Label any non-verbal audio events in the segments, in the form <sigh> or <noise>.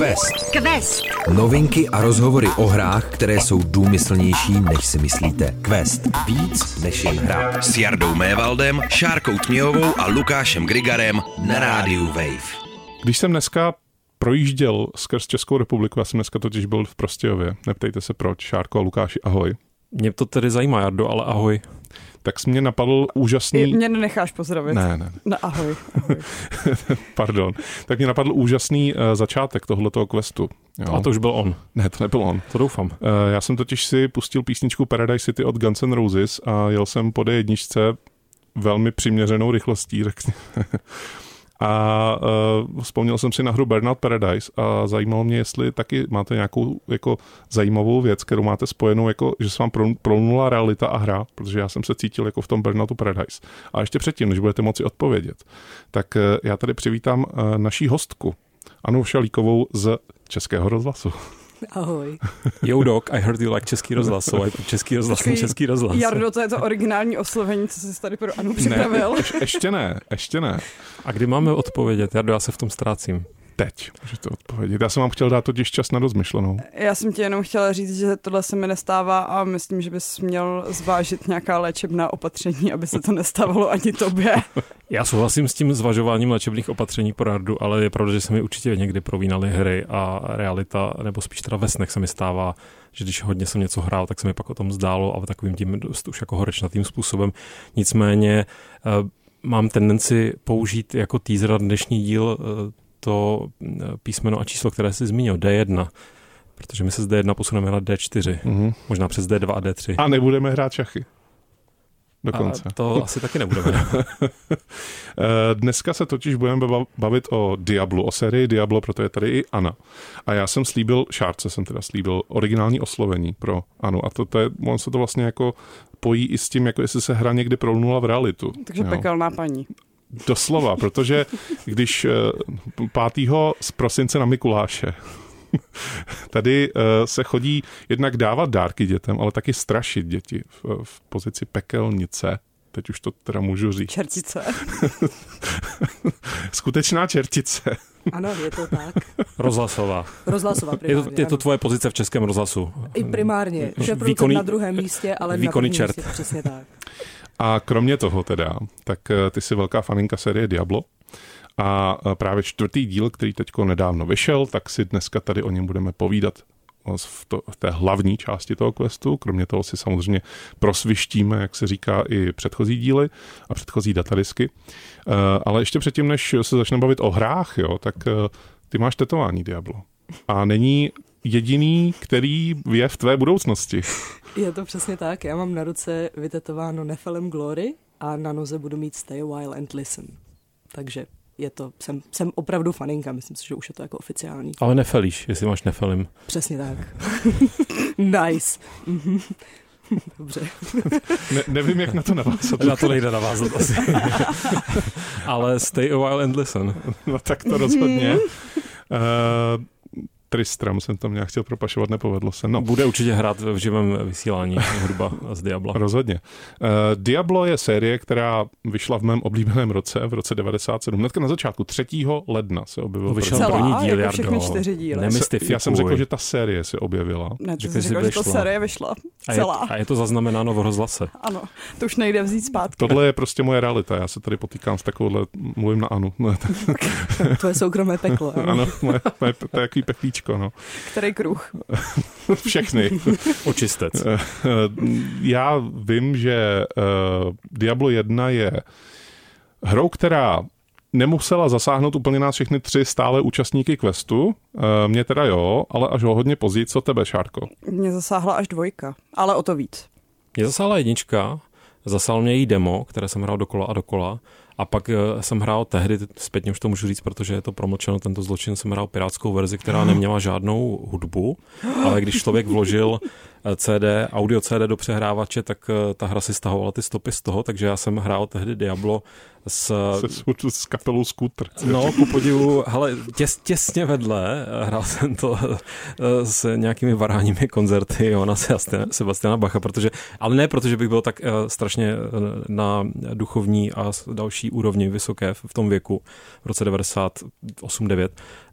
Quest. Quest. Novinky a rozhovory o hrách, které jsou důmyslnější, než si myslíte. Quest. Víc než jen hra. S Jardou Mévaldem, Šárkou Tměhovou a Lukášem Grigarem na rádiu Wave. Když jsem dneska projížděl skrz Českou republiku, já jsem dneska totiž byl v Prostějově, neptejte se proč, Šárko a Lukáši, ahoj. Mě to tedy zajímá, Jardo, ale ahoj. Tak mě napadl úžasný... Mě nenecháš pozdravit. Ne, ne. No ahoj. ahoj. <laughs> Pardon. Tak mě napadl úžasný uh, začátek tohletoho questu. Jo. A to už byl on. Ne, to nebyl on. To doufám. Uh, já jsem totiž si pustil písničku Paradise City od Guns N' Roses a jel jsem po D1 velmi přiměřenou rychlostí, řekněme. <laughs> A uh, vzpomněl jsem si na hru Burnout Paradise a zajímalo mě, jestli taky máte nějakou jako zajímavou věc, kterou máte spojenou, jako, že se vám prolnula realita a hra, protože já jsem se cítil jako v tom Burnoutu Paradise. A ještě předtím, než budete moci odpovědět, tak uh, já tady přivítám uh, naší hostku, Anu Šalíkovou z Českého rozhlasu. <laughs> Ahoj. Yo dog, I heard you like český rozhlas, so I český rozhlas, Počkej, český rozhlas. Jardo, to je to originální oslovení, co jsi tady pro Anu připravil. Ne, ještě ne, ještě ne. A kdy máme odpovědět? Jardo, já se v tom ztrácím teď můžete odpovědět. Já jsem vám chtěl dát totiž čas na rozmyšlenou. Já jsem ti jenom chtěla říct, že tohle se mi nestává a myslím, že bys měl zvážit nějaká léčebná opatření, aby se to nestávalo ani tobě. <laughs> Já souhlasím s tím zvažováním léčebných opatření pro radu, ale je pravda, že se mi určitě někdy provínaly hry a realita, nebo spíš teda ve snech se mi stává, že když hodně jsem něco hrál, tak se mi pak o tom zdálo a takovým tím dost už jako horečnatým způsobem. Nicméně eh, mám tendenci použít jako teaser dnešní díl eh, to eh, písmeno a číslo, které jsi zmínil, D1, protože my se z D1 posuneme na D4, mm-hmm. možná přes D2 a D3. A nebudeme hrát šachy. Dokonce. A to asi taky nebudeme. <laughs> Eh, dneska se totiž budeme bavit o Diablo, o sérii Diablo, proto je tady i Ana. A já jsem slíbil, Šárce jsem teda slíbil, originální oslovení pro Anu. A to, to je, on se to vlastně jako pojí i s tím, jako jestli se hra někdy prolnula v realitu. Takže jo. pekelná paní. Doslova, protože když 5. Eh, z prosince na Mikuláše <laughs> tady uh, se chodí jednak dávat dárky dětem, ale taky strašit děti v, v pozici pekelnice. Teď už to teda můžu říct. Čertice. <laughs> Skutečná čertice. Ano, je to tak. Rozhlasová. Rozhlasová primárně, je, to, je to tvoje pozice v českém rozhlasu. I primárně. Že výkonný, na druhém místě, ale výkonný na čert. místě, přesně tak. A kromě toho teda, tak eh, ty jsi velká faninka série Diablo. A eh, právě čtvrtý díl, který teď nedávno vyšel, tak si dneska tady o něm budeme povídat v, to, v té hlavní části toho questu. Kromě toho si samozřejmě prosvištíme, jak se říká, i předchozí díly a předchozí datadisky. Uh, ale ještě předtím, než se začneme bavit o hrách, jo, tak ty máš tetování Diablo. A není jediný, který je v tvé budoucnosti. Je to přesně tak. Já mám na ruce vytetováno Nephilim Glory a na noze budu mít Stay a while and listen. Takže je to, jsem, jsem opravdu faninka, myslím si, že už je to jako oficiální. Ale nefelíš, jestli máš nefelim. Přesně tak. <laughs> nice. Mhm. <laughs> Dobře. <laughs> Ne, nevím, jak na to navázat. Na to nejde navázat asi. Ale stay a while and listen. No tak to rozhodně. Uh, Tristram jsem tam nějak chtěl propašovat, nepovedlo se. No. Bude určitě hrát v živém vysílání hudba z Diabla. Rozhodně. Uh, Diablo je série, která vyšla v mém oblíbeném roce, v roce 97. Hnedka na začátku, 3. ledna se objevil. Vyšel první, první díl, jako všechny čtyři díly. Já jsem řekl, že ta série se objevila. Ne, ty jsi řekl, že ta série vyšla. Celá. A je, a je to zaznamenáno v rozhlase. Ano, to už nejde vzít zpátky. Tohle je prostě moje realita. Já se tady potýkám s takovouhle, mluvím na Anu. <laughs> to je soukromé peklo. Ano, moje, moje, to je takový peklíčko. No. Který kruh? <laughs> Všechny. <laughs> Očistec. <laughs> Já vím, že uh, Diablo 1 je hrou, která nemusela zasáhnout úplně nás všechny tři stále účastníky questu. Uh, mě teda jo, ale až ho hodně později. Co tebe, Šárko? Mě zasáhla až dvojka, ale o to víc. Mě zasáhla jednička, zasáhl mě její demo, které jsem hrál dokola a dokola. A pak eh, jsem hrál tehdy, zpětně už to můžu říct, protože je to promlčeno, tento zločin, jsem hrál pirátskou verzi, která neměla žádnou hudbu, ale když člověk vložil CD, audio CD do přehrávače, tak eh, ta hra si stahovala ty stopy z toho, takže já jsem hrál tehdy Diablo s, s, s kapelou Scooter. No, ku podivu, hele, těs, těsně vedle hrál jsem to s nějakými varháními koncerty Jona Sebastiana Bacha, protože, ale ne protože bych byl tak strašně na duchovní a další úrovni vysoké v tom věku, v roce 98-9,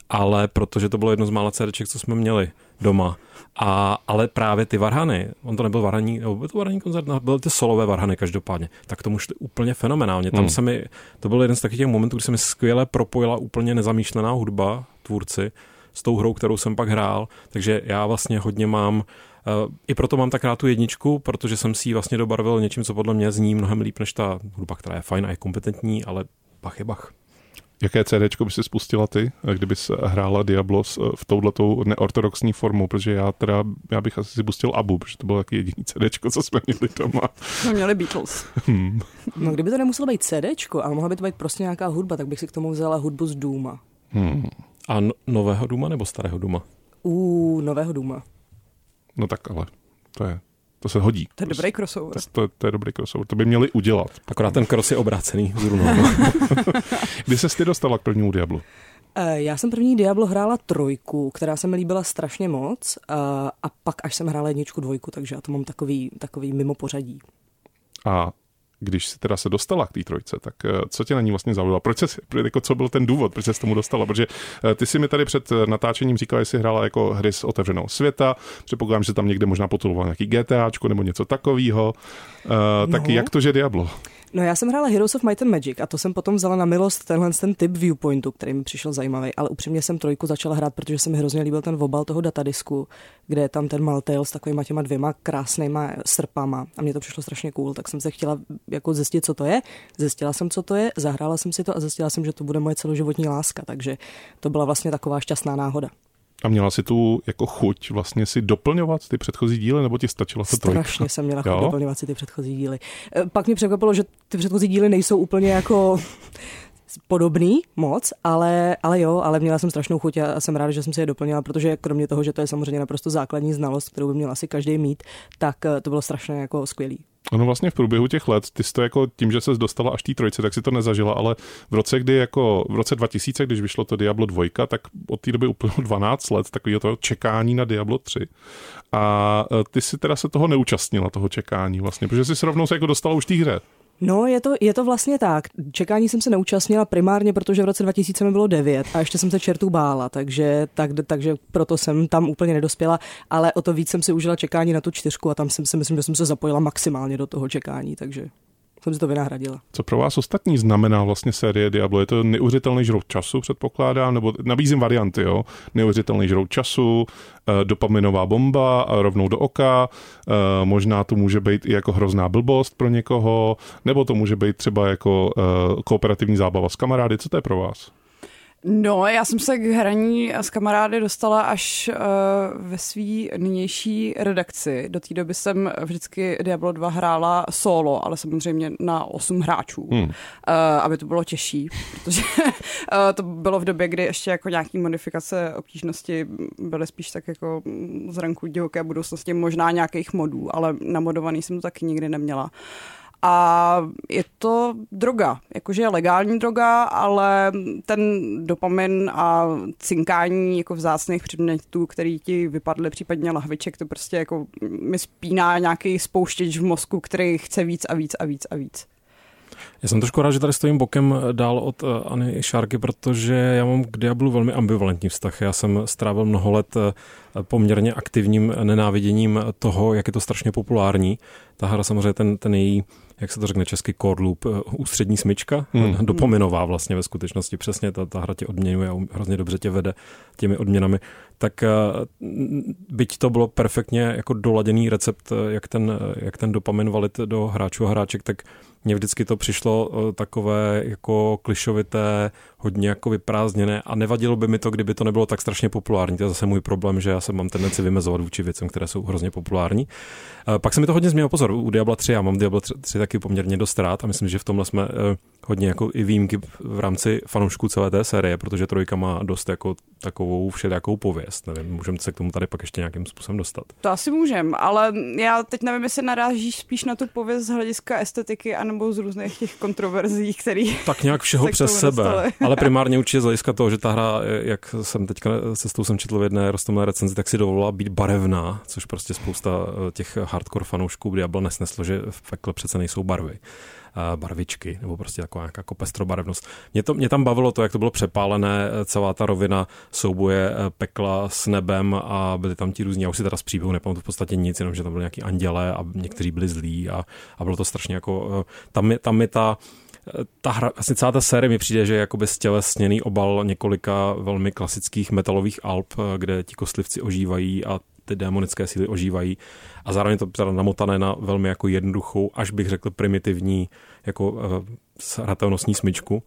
ale protože to bylo jedno z mála CDček, co jsme měli doma. A, ale právě ty varhany, on to nebyl varhaní, nebo byl to varhaní koncert, no, byly ty solové varhany každopádně, tak tomu šli úplně fenomenálně. Tam hmm. se mi, to byl jeden z takových těch momentů, kdy se mi skvěle propojila úplně nezamýšlená hudba, tvůrci, s tou hrou, kterou jsem pak hrál, takže já vlastně hodně mám Uh, I proto mám tak rád tu jedničku, protože jsem si ji vlastně dobarvil něčím, co podle mě zní mnohem líp než ta hudba, která je fajn a je kompetentní, ale bach je bach. Jaké CD by si spustila ty, kdyby se hrála Diablo v touhletou neortodoxní formou, protože já teda, já bych asi si pustil Abu, protože to bylo taky jediný CD, co jsme měli doma. Jsme měli Beatles. Hmm. No kdyby to nemuselo být CD, ale mohla by to být prostě nějaká hudba, tak bych si k tomu vzala hudbu z Duma. Hmm. A no, nového Duma nebo starého Duma? U nového Duma. No tak ale, to je, to se hodí. To je dobrý crossover. To, to, to je dobrý crossover, to by měli udělat. Akorát ten cross je obrácený. <laughs> Kdy se ty dostala k prvnímu Diablu? Eh, já jsem první Diablo hrála trojku, která se mi líbila strašně moc a, eh, a pak až jsem hrála jedničku, dvojku, takže já to mám takový, takový mimo pořadí. A když jsi teda se dostala k té trojce, tak eh, co tě na ní vlastně zaujalo? Proč jsi, jako co byl ten důvod, proč jsi se tomu dostala? Protože eh, ty si mi tady před eh, natáčením říkala, že jsi hrála jako hry z otevřeného světa, předpokládám, že tam někde možná potuloval nějaký GTAčko nebo něco takového. Uh, tak no. jak to, že Diablo? No já jsem hrála Heroes of Might and Magic a to jsem potom vzala na milost tenhle ten typ viewpointu, který mi přišel zajímavý, ale upřímně jsem trojku začala hrát, protože se mi hrozně líbil ten vobal toho datadisku, kde je tam ten Maltail s takovýma těma dvěma krásnýma srpama a mně to přišlo strašně cool, tak jsem se chtěla jako zjistit, co to je. Zjistila jsem, co to je, zahrála jsem si to a zjistila jsem, že to bude moje celoživotní láska, takže to byla vlastně taková šťastná náhoda. A měla si tu jako chuť vlastně si doplňovat ty předchozí díly, nebo ti stačila to trojka? Strašně jsem měla chuť jo? doplňovat si ty předchozí díly. E, pak mě překvapilo, že ty předchozí díly nejsou úplně jako <laughs> podobný moc, ale, ale jo, ale měla jsem strašnou chuť a jsem ráda, že jsem si je doplnila, protože kromě toho, že to je samozřejmě naprosto základní znalost, kterou by měl asi každý mít, tak e, to bylo strašně jako skvělý. Ono vlastně v průběhu těch let, ty jsi to jako tím, že se dostala až té trojce, tak si to nezažila, ale v roce, kdy jako v roce 2000, když vyšlo to Diablo 2, tak od té doby úplně 12 let takového toho čekání na Diablo 3. A e, ty si teda se toho neúčastnila, toho čekání vlastně, protože jsi se rovnou se jako dostala už té hře. No, je to, je to vlastně tak. Čekání jsem se neúčastnila primárně, protože v roce 2000 mi bylo 9 a ještě jsem se čertů bála, takže, tak, takže proto jsem tam úplně nedospěla, ale o to víc jsem si užila čekání na tu čtyřku a tam jsem si myslím, že jsem se zapojila maximálně do toho čekání, takže jsem si to vynahradila. Co pro vás ostatní znamená vlastně série Diablo? Je to neuvěřitelný žrout času, předpokládám, nebo nabízím varianty, jo? Neuvěřitelný žrout času, eh, dopaminová bomba rovnou do oka, eh, možná to může být i jako hrozná blbost pro někoho, nebo to může být třeba jako eh, kooperativní zábava s kamarády. Co to je pro vás? No, já jsem se k hraní s kamarády dostala až uh, ve své nynější redakci. Do té doby jsem vždycky Diablo 2 hrála solo, ale samozřejmě na 8 hráčů, hmm. uh, aby to bylo těžší, protože uh, <laughs> to bylo v době, kdy ještě jako nějaký modifikace obtížnosti byly spíš tak jako z ranku divoké budoucnosti, možná nějakých modů, ale namodovaný jsem to taky nikdy neměla. Uh, a je to droga, jakože je legální droga, ale ten dopamin a cinkání jako vzácných předmětů, který ti vypadly, případně lahviček, to prostě jako mi spíná nějaký spouštěč v mozku, který chce víc a víc a víc a víc. Já jsem trošku rád, že tady stojím bokem dál od eh,Any Šárky, protože já mám k Diablu velmi ambivalentní vztah. Já jsem strávil mnoho let eh, poměrně aktivním nenáviděním toho, jak je to strašně populární. Ta hra samozřejmě ten, ten její jak se to řekne český core loop, eh, ústřední smyčka, hmm. dopominová vlastně ve skutečnosti, přesně ta, ta hra tě odměňuje a hrozně dobře tě vede těmi odměnami, tak eh, byť to bylo perfektně jako doladěný recept, eh, jak ten, jak ten dopamin valit do hráčů a hráček, tak mně vždycky to přišlo takové jako klišovité, hodně jako vyprázdněné a nevadilo by mi to, kdyby to nebylo tak strašně populární. To je zase můj problém, že já se mám tendenci vymezovat vůči věcem, které jsou hrozně populární. Pak se mi to hodně změnilo pozor, u Diabla 3, já mám Diablo 3 taky poměrně dost rád a myslím, že v tomhle jsme eh, hodně jako i výjimky v rámci fanoušků celé té série, protože trojka má dost jako takovou všelijakou pověst. Nevím, můžeme se k tomu tady pak ještě nějakým způsobem dostat. To asi můžem, ale já teď nevím, jestli narážíš spíš na tu pověst z hlediska estetiky anebo z různých těch kontroverzí, který Tak nějak všeho přes sebe, ale <laughs> primárně určitě z hlediska toho, že ta hra, jak jsem teďka cestou jsem četl v jedné rostomé recenzi, tak si dovolila být barevná, což prostě spousta eh, těch hardcore fanoušků Diablo nesneslo, že v pekle přece nejsou barvy. Barvičky, nebo prostě taková nějaká jako pestrobarevnost. Mě, to, mě tam bavilo to, jak to bylo přepálené, celá ta rovina souboje pekla s nebem a byli tam ti různí, já už si teda z příběhu nepamatuju v podstatě nic, jenom že tam byly nějaký anděle a někteří byli zlí a, a bylo to strašně jako, tam je, tam je ta, ta hra, vlastně celá ta série mi přijde, že je jakoby stělesněný obal několika velmi klasických metalových alb, kde ti kostlivci ožívají a ty démonické síly ožívají a zároveň to teda namotané na velmi jako jednoduchou, až bych řekl primitivní jako uh, hratelnostní smyčku.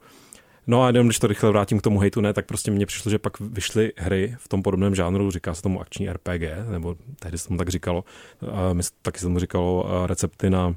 No a jenom když to rychle vrátím k tomu hejtu, ne, tak prostě mně přišlo, že pak vyšly hry v tom podobném žánru, říká se tomu akční RPG, nebo tehdy se tomu tak říkalo, uh, taky se tomu říkalo uh, recepty na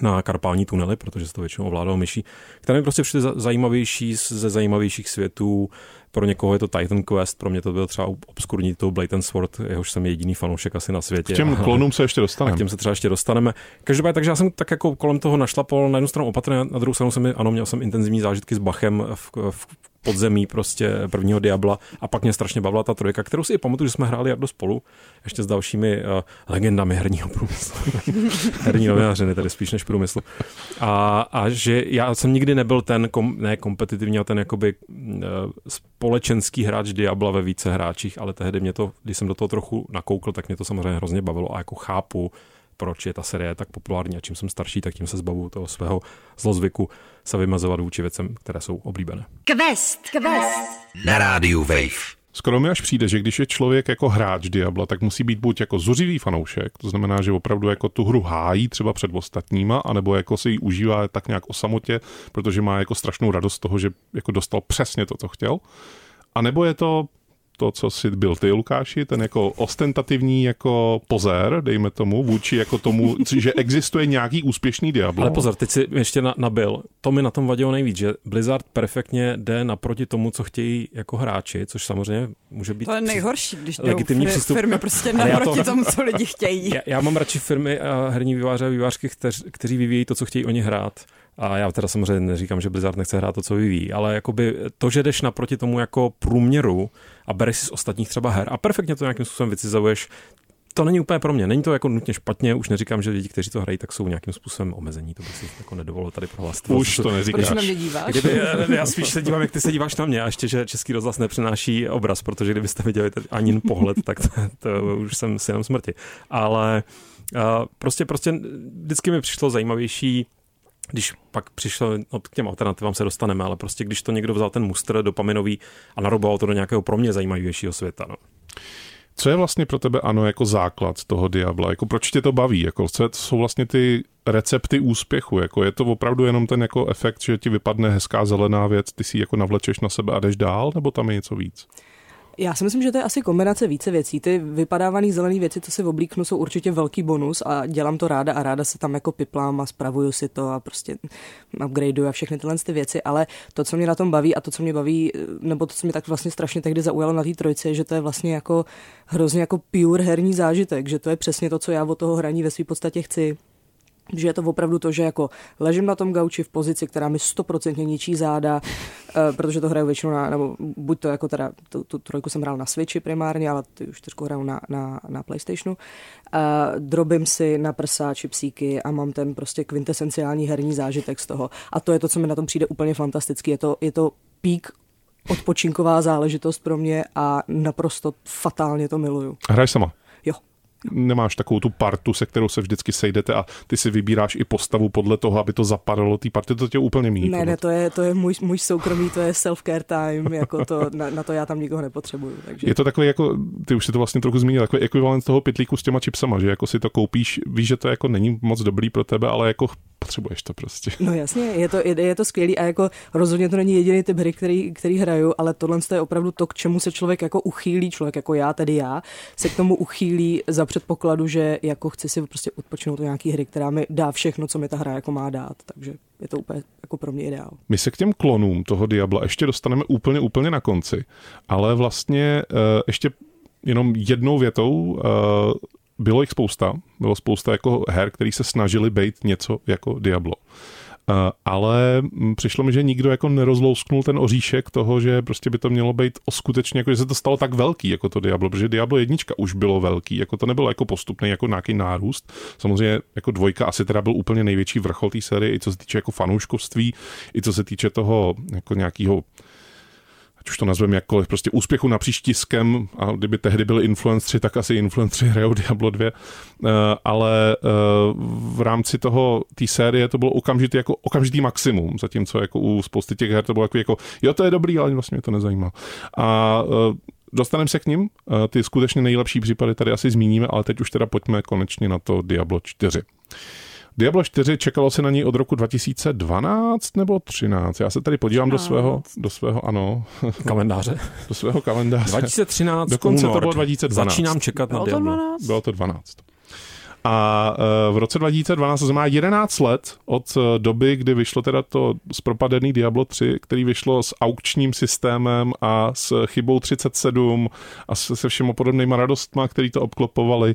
na karpální tunely, protože se to většinou ovládalo myší, které mi prostě přišly zajímavější ze zajímavějších světů. Pro někoho je to Titan Quest, pro mě to byl třeba obskurní to Blade and Sword, jehož jsem jediný fanoušek asi na světě. K těm klonům se ještě dostaneme. A k těm se třeba ještě dostaneme. Každopádně, takže já jsem tak jako kolem toho našlapol na jednu stranu opatrně, na druhou stranu jsem, ano, měl jsem intenzivní zážitky s Bachem v, v podzemí prostě prvního Diabla a pak mě strašně bavila ta trojka, kterou si i pamatuju, že jsme hráli Jardo spolu, ještě s dalšími uh, legendami herního průmyslu. <laughs> Herní novinářiny, tedy spíš než průmyslu. A, a že já jsem nikdy nebyl ten, kom, ne kompetitivní, ale ten jakoby uh, společenský hráč Diabla ve více hráčích, ale tehdy mě to, když jsem do toho trochu nakoukl, tak mě to samozřejmě hrozně bavilo a jako chápu, proč je ta série tak populární a čím jsem starší, tak tím se zbavu toho svého zlozvyku se vymazovat vůči věcem, které jsou oblíbené. Quest, quest. Na rádiu Wave. Skoro mi až přijde, že když je člověk jako hráč Diabla, tak musí být buď jako zuřivý fanoušek, to znamená, že opravdu jako tu hru hájí třeba před ostatníma, anebo jako si ji užívá tak nějak o samotě, protože má jako strašnou radost z toho, že jako dostal přesně to, co chtěl. A nebo je to to, co jsi byl ty, Lukáši, ten jako ostentativní jako pozér, dejme tomu, vůči jako tomu, <laughs> že existuje nějaký úspěšný Diablo. Ale pozor, teď si ještě na, nabil. To mi na tom vadilo nejvíc, že Blizzard perfektně jde naproti tomu, co chtějí jako hráči, což samozřejmě může být... To je nejhorší, když legitimní přístup. firmy prostě naproti to, tomu, co lidi chtějí. <laughs> Já, já mám radši firmy a herní výváře a vývářky, kteř, kteří vyvíjí to, co chtějí oni hrát. A já teda samozřejmě neříkám, že Blizzard nechce hrát to, co vyvíjí, ale jakoby to, že jdeš naproti tomu jako průměru a bereš si z ostatních třeba her a perfektně to nějakým způsobem vycizuješ, to není úplně pro mě. Není to jako nutně špatně, už neříkám, že lidi, kteří to hrají, tak jsou nějakým způsobem omezení. To bych si jako nedovolil tady prohlásit. Už to neříkáš. Proč na mě díváš? Kdyby, já spíš se dívám, jak ty se díváš na mě a ještě, že český rozhlas nepřináší obraz, protože kdybyste viděli ani pohled, tak to, to už jsem si jenom smrti. Ale uh, prostě, prostě vždycky mi přišlo zajímavější když pak přišel, no, k těm alternativám se dostaneme, ale prostě když to někdo vzal ten muster dopaminový a naroboval to do nějakého pro mě zajímavějšího světa. No. Co je vlastně pro tebe ano jako základ toho Diabla? Jako proč tě to baví? Jako co jsou vlastně ty recepty úspěchu? Jako je to opravdu jenom ten jako efekt, že ti vypadne hezká zelená věc, ty si jako navlečeš na sebe a jdeš dál, nebo tam je něco víc? Já si myslím, že to je asi kombinace více věcí. Ty vypadávané zelené věci, co si oblíknu, jsou určitě velký bonus a dělám to ráda a ráda se tam jako piplám a spravuju si to a prostě upgradeuju a všechny tyhle ty věci, ale to, co mě na tom baví a to, co mě baví, nebo to, co mě tak vlastně strašně tehdy zaujalo na té trojce, je, že to je vlastně jako hrozně jako pure herní zážitek, že to je přesně to, co já od toho hraní ve své podstatě chci že je to opravdu to, že jako ležím na tom gauči v pozici, která mi stoprocentně ničí záda, uh, protože to hraju většinou na, nebo buď to jako teda, tu, tu trojku jsem hrál na Switchi primárně, ale ty už čtyřku hraju na, na, na Playstationu. Uh, drobím si na prsa čipsíky a mám ten prostě kvintesenciální herní zážitek z toho. A to je to, co mi na tom přijde úplně fantasticky. Je to, je to pík odpočinková záležitost pro mě a naprosto fatálně to miluju. Hraj sama nemáš takovou tu partu, se kterou se vždycky sejdete a ty si vybíráš i postavu podle toho, aby to zapadalo té party, to tě úplně míjí. Ne, ne, to je, to je můj, můj soukromý, to je self-care time, jako to, na, na, to já tam nikoho nepotřebuju. Takže. Je to takový jako, ty už si to vlastně trochu zmínil, takový ekvivalent toho pitlíku s těma chipsama, že jako si to koupíš, víš, že to jako není moc dobrý pro tebe, ale jako potřebuješ to prostě. No jasně, je to, je, je to skvělý a jako rozhodně to není jediný typ hry, který, který hraju, ale tohle je opravdu to, k čemu se člověk jako uchýlí, člověk jako já, tedy já, se k tomu uchýlí za předpokladu, že jako chci si prostě odpočinout do nějaký hry, která mi dá všechno, co mi ta hra jako má dát, takže je to úplně jako pro mě ideál. My se k těm klonům toho Diabla ještě dostaneme úplně, úplně na konci, ale vlastně uh, ještě jenom jednou větou uh, bylo jich spousta, bylo spousta jako her, který se snažili být něco jako Diablo. ale mm, přišlo mi, že nikdo jako nerozlousknul ten oříšek toho, že prostě by to mělo být skutečně, jako že se to stalo tak velký jako to Diablo, protože Diablo jednička už bylo velký, jako to nebylo jako postupný, jako nějaký nárůst. Samozřejmě jako dvojka asi teda byl úplně největší vrchol té série, i co se týče jako fanouškovství, i co se týče toho jako nějakého ať už to nazveme jakkoliv, prostě úspěchu na tiskem a kdyby tehdy byli influenceri, tak asi influenceri <laughs> hrajou Diablo 2, uh, ale uh, v rámci toho, té série to bylo okamžitý, jako okamžitý maximum, zatímco jako u spousty těch her to bylo jako, jako jo, to je dobrý, ale vlastně mě to nezajímá. A uh, dostaneme se k ním, ty skutečně nejlepší případy tady asi zmíníme, ale teď už teda pojďme konečně na to Diablo 4. Diablo 4 čekalo se na ní od roku 2012 nebo 13. Já se tady podívám 13. do svého, do svého, ano. Kalendáře. do svého kalendáře. 2013 Dokonce únor. to bylo 2012. Začínám čekat bylo na Diablo. To 12? Bylo to 12. A e, v roce 2012, to znamená 11 let od e, doby, kdy vyšlo teda to zpropadený Diablo 3, který vyšlo s aukčním systémem a s chybou 37 a se všemi podobnýma radostma, který to obklopovali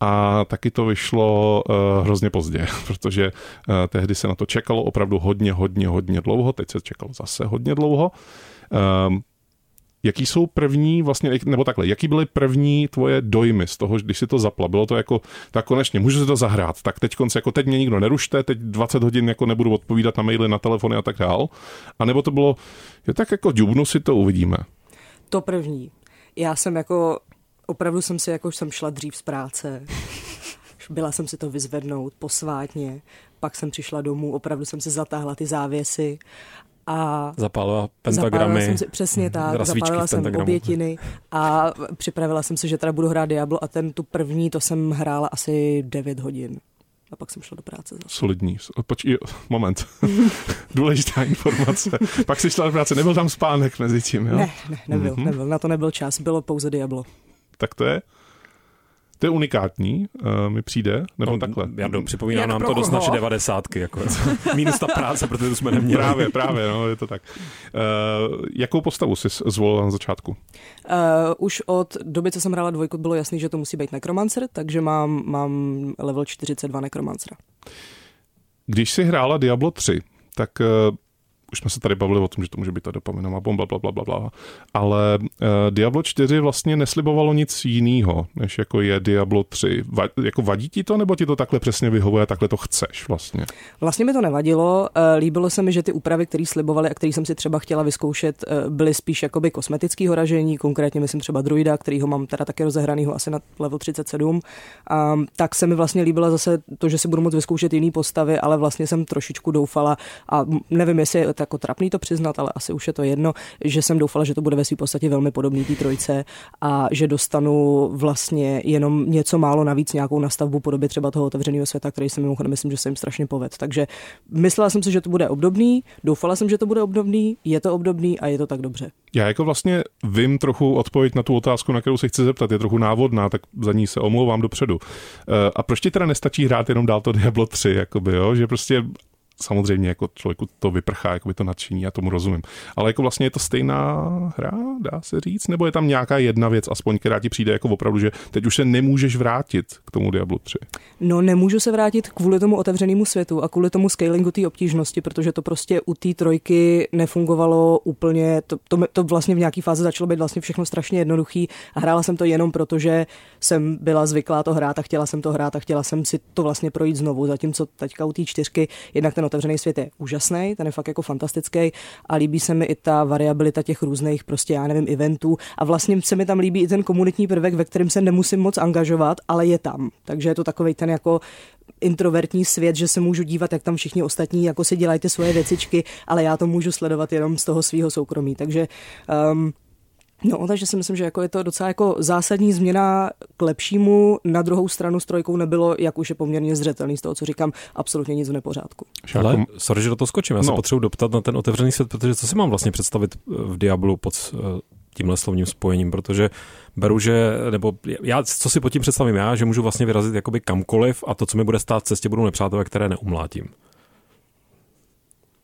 a taky to vyšlo uh, hrozně pozdě, <laughs> protože tehdy se na to čekalo opravdu hodně, hodně, hodně dlouho, teď se čekalo zase hodně dlouho. Um, Jaký jsou první, vlastně, nebo takhle, jaký byly první tvoje dojmy z toho, když si to zapla? Bylo to jako, tak konečně, můžu si to zahrát, tak teď konce, jako teď mě nikdo nerušte, teď 20 hodin jako nebudu odpovídat na maily, na telefony a tak dál. A nebo to bylo, je tak jako dubnu si to uvidíme. To první. Já jsem jako, opravdu jsem si, jako jsem šla dřív z práce, <laughs> byla jsem si to vyzvednout posvátně, pak jsem přišla domů, opravdu jsem si zatáhla ty závěsy a zapálila pentagramy. Zapálila jsem si, přesně tak, zapálila jsem obětiny a připravila jsem se, že teda budu hrát Diablo a ten tu první, to jsem hrála asi 9 hodin. A pak jsem šla do práce zase. Solidní. Počkej, moment. <laughs> Důležitá informace. pak jsi šla do práce. Nebyl tam spánek mezi tím, jo? Ne, ne, nebyl, mm-hmm. nebyl. Na to nebyl čas. Bylo pouze Diablo. Tak to je? To je unikátní, uh, mi přijde, nebo no, takhle. Já do, připomínám nám to dost naše devadesátky, jako <laughs> minus ta práce, protože to jsme neměli. Právě, právě, no, je to tak. Uh, jakou postavu jsi zvolila na začátku? Uh, už od doby, co jsem hrála dvojku, bylo jasný, že to musí být nekromancer, takže mám, mám level 42 nekromancera. Když jsi hrála Diablo 3, tak uh, už jsme se tady bavili o tom, že to může být ta dopamina bomba, bla, bla, bla, bla. Ale uh, Diablo 4 vlastně neslibovalo nic jiného, než jako je Diablo 3. Va, jako vadí ti to, nebo ti to takhle přesně vyhovuje, takhle to chceš vlastně? Vlastně mi to nevadilo. Uh, líbilo se mi, že ty úpravy, které slibovali a které jsem si třeba chtěla vyzkoušet, uh, byly spíš jakoby kosmetického ražení, konkrétně myslím třeba druida, kterýho mám teda také rozehranýho asi na level 37. Um, tak se mi vlastně líbilo zase to, že si budu moct vyzkoušet jiný postavy, ale vlastně jsem trošičku doufala a nevím, jestli jako trapný to přiznat, ale asi už je to jedno, že jsem doufala, že to bude ve své podstatě velmi podobný té trojce a že dostanu vlastně jenom něco málo navíc, nějakou nastavbu podoby třeba toho otevřeného světa, který si mimochodem myslím, že se jim strašně poved. Takže myslela jsem si, že to bude obdobný, doufala jsem, že to bude obdobný, je to obdobný a je to tak dobře. Já jako vlastně vím trochu odpověď na tu otázku, na kterou se chci zeptat, je trochu návodná, tak za ní se omlouvám dopředu. Eh, a proč ti teda nestačí hrát jenom dál to Diablo 3, jakoby, jo? že prostě samozřejmě jako člověku to vyprchá, jako by to nadšení, já tomu rozumím. Ale jako vlastně je to stejná hra, dá se říct, nebo je tam nějaká jedna věc, aspoň, která ti přijde jako opravdu, že teď už se nemůžeš vrátit k tomu Diablo 3? No nemůžu se vrátit kvůli tomu otevřenému světu a kvůli tomu scalingu té obtížnosti, protože to prostě u té trojky nefungovalo úplně, to, to, to vlastně v nějaký fázi začalo být vlastně všechno strašně jednoduchý a hrála jsem to jenom proto, že jsem byla zvyklá to hrát a chtěla jsem to hrát a chtěla jsem si to vlastně projít znovu, zatímco teďka u té čtyřky jednak ten otevřený svět je úžasný, ten je fakt jako fantastický a líbí se mi i ta variabilita těch různých prostě, já nevím, eventů a vlastně se mi tam líbí i ten komunitní prvek, ve kterém se nemusím moc angažovat, ale je tam. Takže je to takový ten jako introvertní svět, že se můžu dívat, jak tam všichni ostatní jako si dělají ty svoje věcičky, ale já to můžu sledovat jenom z toho svého soukromí. Takže um, No, takže si myslím, že jako je to docela jako zásadní změna k lepšímu. Na druhou stranu s trojkou nebylo, jak už je poměrně zřetelný z toho, co říkám, absolutně nic v nepořádku. Ale, sorry, že do toho skočím, já no. se potřebuji doptat na ten otevřený svět, protože co si mám vlastně představit v Diablu pod eh, tímhle slovním spojením, protože beru, že, nebo já, co si pod tím představím já, že můžu vlastně vyrazit jakoby kamkoliv a to, co mi bude stát v cestě, budou nepřátelé, které neumlátím.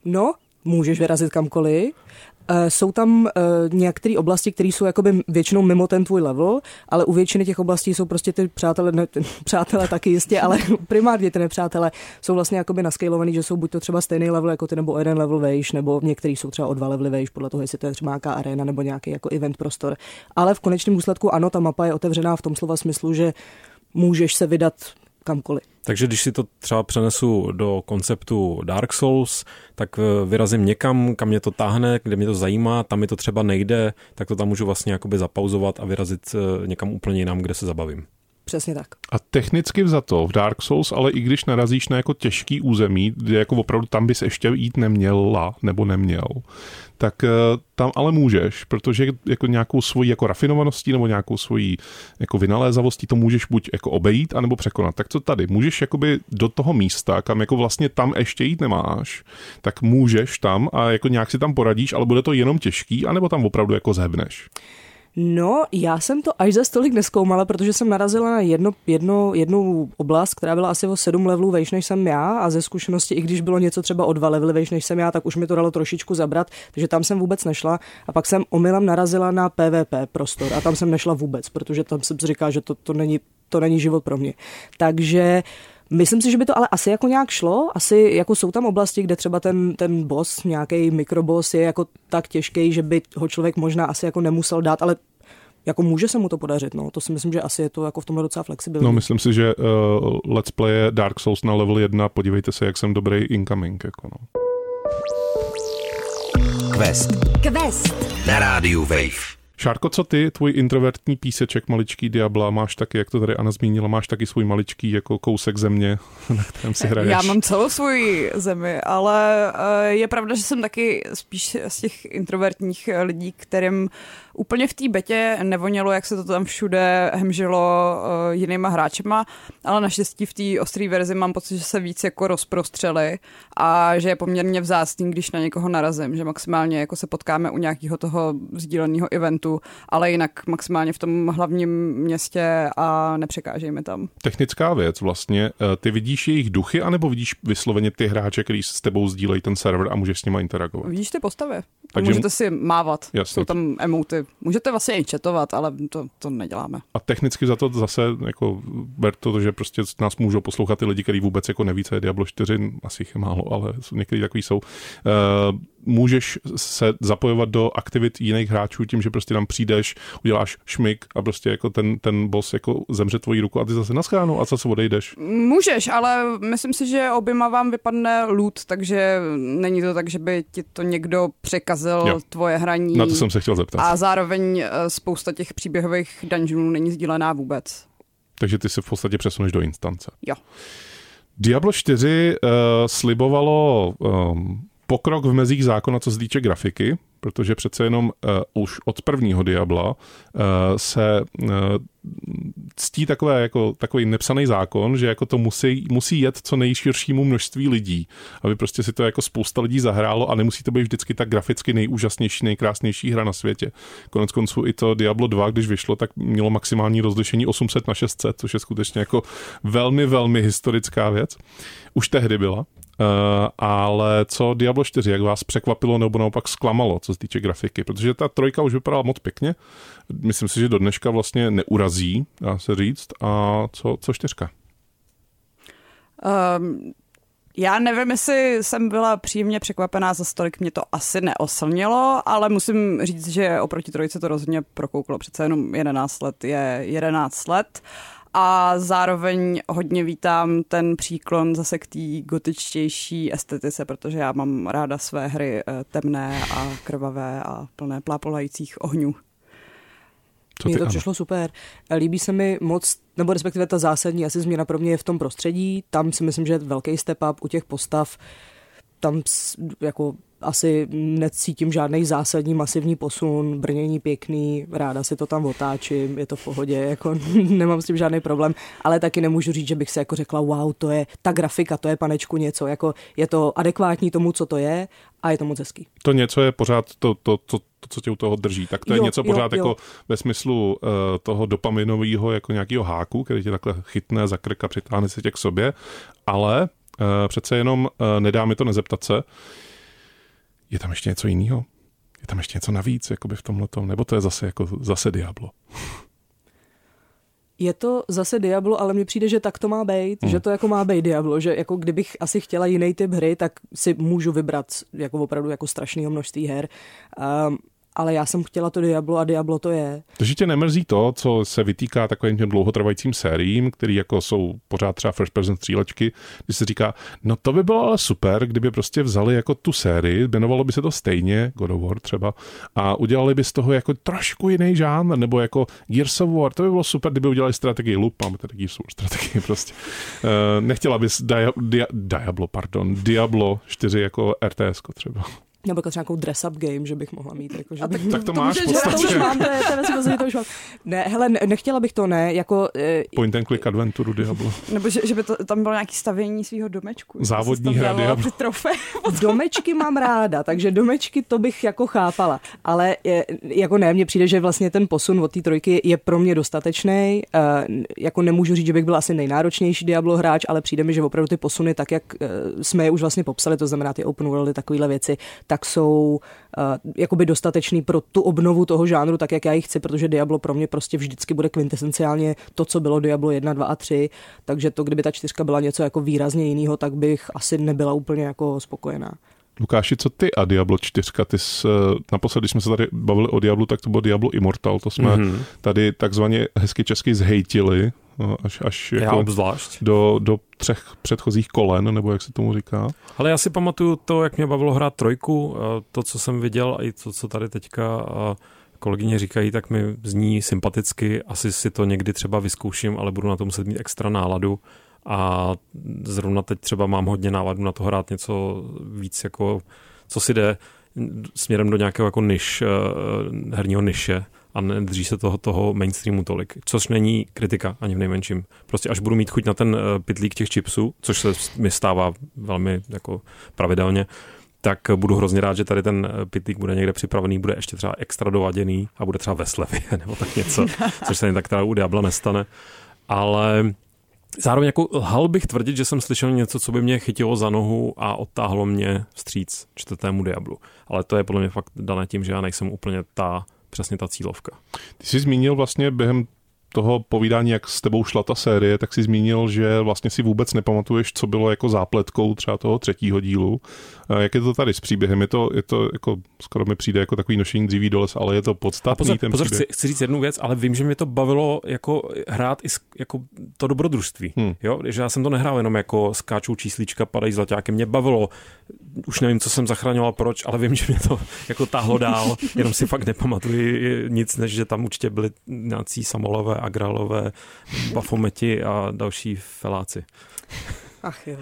No, můžeš vyrazit kamkoliv, Eh, jsou tam eh, některé oblasti, které jsou jakoby většinou mimo ten tvůj level, ale u většiny těch oblastí jsou prostě ty přátelé, ne, ty <laughs> přátelé taky jistě, ale <laughs> primárně ty nepřátelé jsou vlastně jakoby naskalovaný, že jsou buď to třeba stejný level jako ty, nebo jeden level vejš, nebo některý jsou třeba o dva levely vejš, podle toho, jestli to je třeba nějaká arena nebo nějaký jako event prostor. Ale v konečném důsledku ano, ta mapa je otevřená v tom slova smyslu, že můžeš se vydat kamkoliv. Takže když si to třeba přenesu do konceptu Dark Souls, tak eh, vyrazím někam, kam mě to táhne, kde mě to zajímá, tam mi to třeba nejde, tak to tam můžu vlastně jakoby zapauzovat a vyrazit eh, někam úplně jinam, kde se zabavím. Přesně tak. A technicky vzato v Dark Souls, ale i když narazíš na jako těžký území, kde jako opravdu tam bys ještě jít neměla nebo neměl, tak eh, tam ale můžeš, protože jako nějakou svoji jako rafinovaností nebo nějakou svojí jako vynalézavostí to můžeš buď jako obejít, anebo překonat. Tak co tady? Můžeš jakoby do toho místa, kam jako vlastně tam ještě jít nemáš, tak můžeš tam a jako nějak si tam poradíš, ale bude to jenom těžký, anebo tam opravdu jako zhebneš. No, já jsem to až za stolik neskoumala, protože jsem narazila na jedno, jedno, jednu oblast, která byla asi o sedm levelů vejš než jsem já a ze zkušenosti, i když bylo něco třeba o dva levely vejš než jsem já, tak už mi to dalo trošičku zabrat, takže tam jsem vůbec nešla a pak jsem omylem narazila na PvP prostor a tam jsem nešla vůbec, protože tam jsem říkala, že to, to, není, to není život pro mě. Takže Myslím si, že by to ale asi jako nějak šlo. Asi jako jsou tam oblasti, kde třeba ten, ten boss, nějaký mikroboss je jako tak těžký, že by ho člověk možná asi jako nemusel dát, ale jako může se mu to podařit, no. To si myslím, že asi je to jako v tomhle docela flexibilní. No, myslím si, že uh, Let's Play je Dark Souls na level 1, podívejte se, jak jsem dobrý incoming, jako no. Quest. Quest. Na rádiu Wave. Šárko, co ty, tvůj introvertní píseček maličký Diabla, máš taky, jak to tady Anna zmínila, máš taky svůj maličký jako kousek země, <laughs> na kterém si hraješ. Já mám celou svoji zemi, ale eh, je pravda, že jsem taky spíš z těch introvertních lidí, kterým úplně v té betě nevonělo, jak se to tam všude hemžilo uh, jinýma hráčema, ale naštěstí v té ostré verzi mám pocit, že se víc jako rozprostřeli a že je poměrně vzácný, když na někoho narazím, že maximálně jako se potkáme u nějakého toho sdíleného eventu, ale jinak maximálně v tom hlavním městě a nepřekážej mi tam. Technická věc vlastně, eh, ty vidíš jejich duchy, anebo vidíš vysloveně ty hráče, kteří s tebou sdílejí ten server a můžeš s nimi interagovat? Vidíš ty postavy. Takže můžete si mávat. Jasně. Jsou tam emoty Můžete vlastně i četovat, ale to, to neděláme. A technicky za to zase jako ber to, že prostě nás můžou poslouchat ty lidi, kteří vůbec jako neví, co je Diablo 4, asi jich je málo, ale někteří takový jsou. Uh, můžeš se zapojovat do aktivit jiných hráčů tím, že prostě tam přijdeš, uděláš šmik a prostě jako ten, ten boss jako zemře tvoji ruku a ty zase naschánu a zase odejdeš. Můžeš, ale myslím si, že oběma vám vypadne loot, takže není to tak, že by ti to někdo překazil jo. tvoje hraní. Na to jsem se chtěl zeptat. A zároveň eh, spousta těch příběhových dungeonů není sdílená vůbec. Takže ty se v podstatě přesuneš do instance. Jo. Diablo 4 uh, eh, slibovalo um, pokrok v mezích zákona, co se týče grafiky, protože přece jenom uh, už od prvního Diabla uh, se uh, ctí takové, jako, takový nepsaný zákon, že jako to musí, musí jet co nejširšímu množství lidí, aby prostě si to jako spousta lidí zahrálo a nemusí to být vždycky tak graficky nejúžasnější, nejkrásnější hra na světě. Konec konců i to Diablo 2, když vyšlo, tak mělo maximální rozlišení 800 na 600, což je skutečně jako velmi, velmi historická věc. Už tehdy byla. Uh, ale co Diablo 4, jak vás překvapilo nebo naopak zklamalo, co se týče grafiky? Protože ta trojka už vypadala moc pěkně. Myslím si, že do dneška vlastně neurazí, dá se říct. A co, co čtyřka? Um, já nevím, jestli jsem byla příjemně překvapená za stolik, mě to asi neoslnilo, ale musím říct, že oproti trojice to rozhodně prokouklo. Přece jenom 11 let je 11 let. A zároveň hodně vítám ten příklon zase k té gotičtější estetice, protože já mám ráda své hry eh, temné a krvavé a plné plápolajících ohňů. Mně to ano? přišlo super. Líbí se mi moc, nebo respektive ta zásadní asi změna pro mě je v tom prostředí. Tam si myslím, že je velký step up u těch postav. Tam jako asi necítím žádný zásadní masivní posun, brnění pěkný, ráda si to tam otáčím, je to v pohodě, jako <laughs> nemám s tím žádný problém, ale taky nemůžu říct, že bych si jako řekla, wow, to je ta grafika, to je panečku něco, jako je to adekvátní tomu, co to je a je to moc hezký. To něco je pořád to, to, to, to co tě u toho drží, tak to je jo, něco pořád jo, jo. jako ve smyslu uh, toho dopaminového jako nějakého háku, který tě takhle chytne za krk a přitáhne se tě k sobě, ale uh, přece jenom uh, nedá mi to nezeptat se, je tam ještě něco jiného? tam ještě něco navíc jakoby v tomhle nebo to je zase jako zase Diablo? Je to zase Diablo, ale mně přijde, že tak to má být, hmm. že to jako má být Diablo, že jako kdybych asi chtěla jiný typ hry, tak si můžu vybrat jako opravdu jako strašného množství her. Um, ale já jsem chtěla to Diablo a Diablo to je. Takže tě nemrzí to, co se vytýká takovým těm dlouhotrvajícím sériím, který jako jsou pořád třeba first person střílečky, kdy se říká, no to by bylo ale super, kdyby prostě vzali jako tu sérii, jmenovalo by se to stejně, God of War třeba, a udělali by z toho jako trošku jiný žánr, nebo jako Gears of War, to by bylo super, kdyby udělali strategii Loop, máme tady Gears of War strategii <laughs> prostě. Uh, nechtěla bys Dia, Dia, Diablo, pardon, Diablo 4 jako RTS třeba. Nebo jako třeba nějakou dress-up game, že bych mohla mít. Jako, že a tak, tak to, to máš můžeš, to už mám, to je, to je to už mám. Ne, hele, nechtěla bych to, ne, jako... E, Point and click adventuru Diablo. Nebo že, že by to, tam bylo nějaký stavění svého domečku. Závodní hra Diablo. <laughs> Domečky mám ráda, takže domečky to bych jako chápala. Ale je, jako ne, mně přijde, že vlastně ten posun od té trojky je pro mě dostatečný. E, jako nemůžu říct, že bych byl asi nejnáročnější Diablo hráč, ale přijde mi, že opravdu ty posuny, tak jak e, jsme je už vlastně popsali, to znamená ty open worldy, takovéhle věci, tak jsou uh, jakoby dostatečný pro tu obnovu toho žánru, tak jak já ji chci, protože Diablo pro mě prostě vždycky bude kvintesenciálně to, co bylo Diablo 1, 2 a 3, takže to, kdyby ta čtyřka byla něco jako výrazně jiného, tak bych asi nebyla úplně jako spokojená. Lukáši, co ty a Diablo 4? Ty jsi, eh, naposledy, když jsme se tady bavili o Diablu, tak to bylo Diablo Immortal, to jsme mm-hmm. tady takzvaně hezky česky zhejtili, až, až já jako obzvlášť. Do, do třech předchozích kolen, nebo jak se tomu říká. Ale já si pamatuju to, jak mě bavilo hrát trojku, to, co jsem viděl, a i to, co tady teďka kolegyně říkají, tak mi zní sympaticky. Asi si to někdy třeba vyzkouším, ale budu na to muset mít extra náladu. A zrovna teď třeba mám hodně návadu na to hrát něco víc jako, co si jde směrem do nějakého jako niž, eh, herního niše a nedrží se toho, toho mainstreamu tolik, což není kritika ani v nejmenším. Prostě až budu mít chuť na ten eh, pitlík těch chipsů, což se mi stává velmi jako pravidelně, tak budu hrozně rád, že tady ten eh, pitlík bude někde připravený, bude ještě třeba extra dovaděný a bude třeba ve slevě <laughs> nebo tak něco, <laughs> což se jen tak teda u Diabla nestane. Ale Zároveň jako lhal bych tvrdit, že jsem slyšel něco, co by mě chytilo za nohu a odtáhlo mě vstříc čtvrtému Diablu. Ale to je podle mě fakt dané tím, že já nejsem úplně ta přesně ta cílovka. Ty jsi zmínil vlastně během toho povídání, jak s tebou šla ta série, tak si zmínil, že vlastně si vůbec nepamatuješ, co bylo jako zápletkou třeba toho třetího dílu. Jak je to tady s příběhem? Je to, je to jako, skoro mi přijde jako takový nošení dříví doles, ale je to podstatný pozor, ten pozor, příběh. Chci, chci, říct jednu věc, ale vím, že mě to bavilo jako hrát i jako to dobrodružství. Hmm. Jo? Že já jsem to nehrál jenom jako skáčou číslička, padají zlaťáky. Mě bavilo, už nevím, co jsem zachraňoval, proč, ale vím, <laughs> že mě to jako tahlo dál, jenom si fakt nepamatuji nic, než že tam určitě byli nějací samolové, agralové, bafometi a další feláci. Ach jo,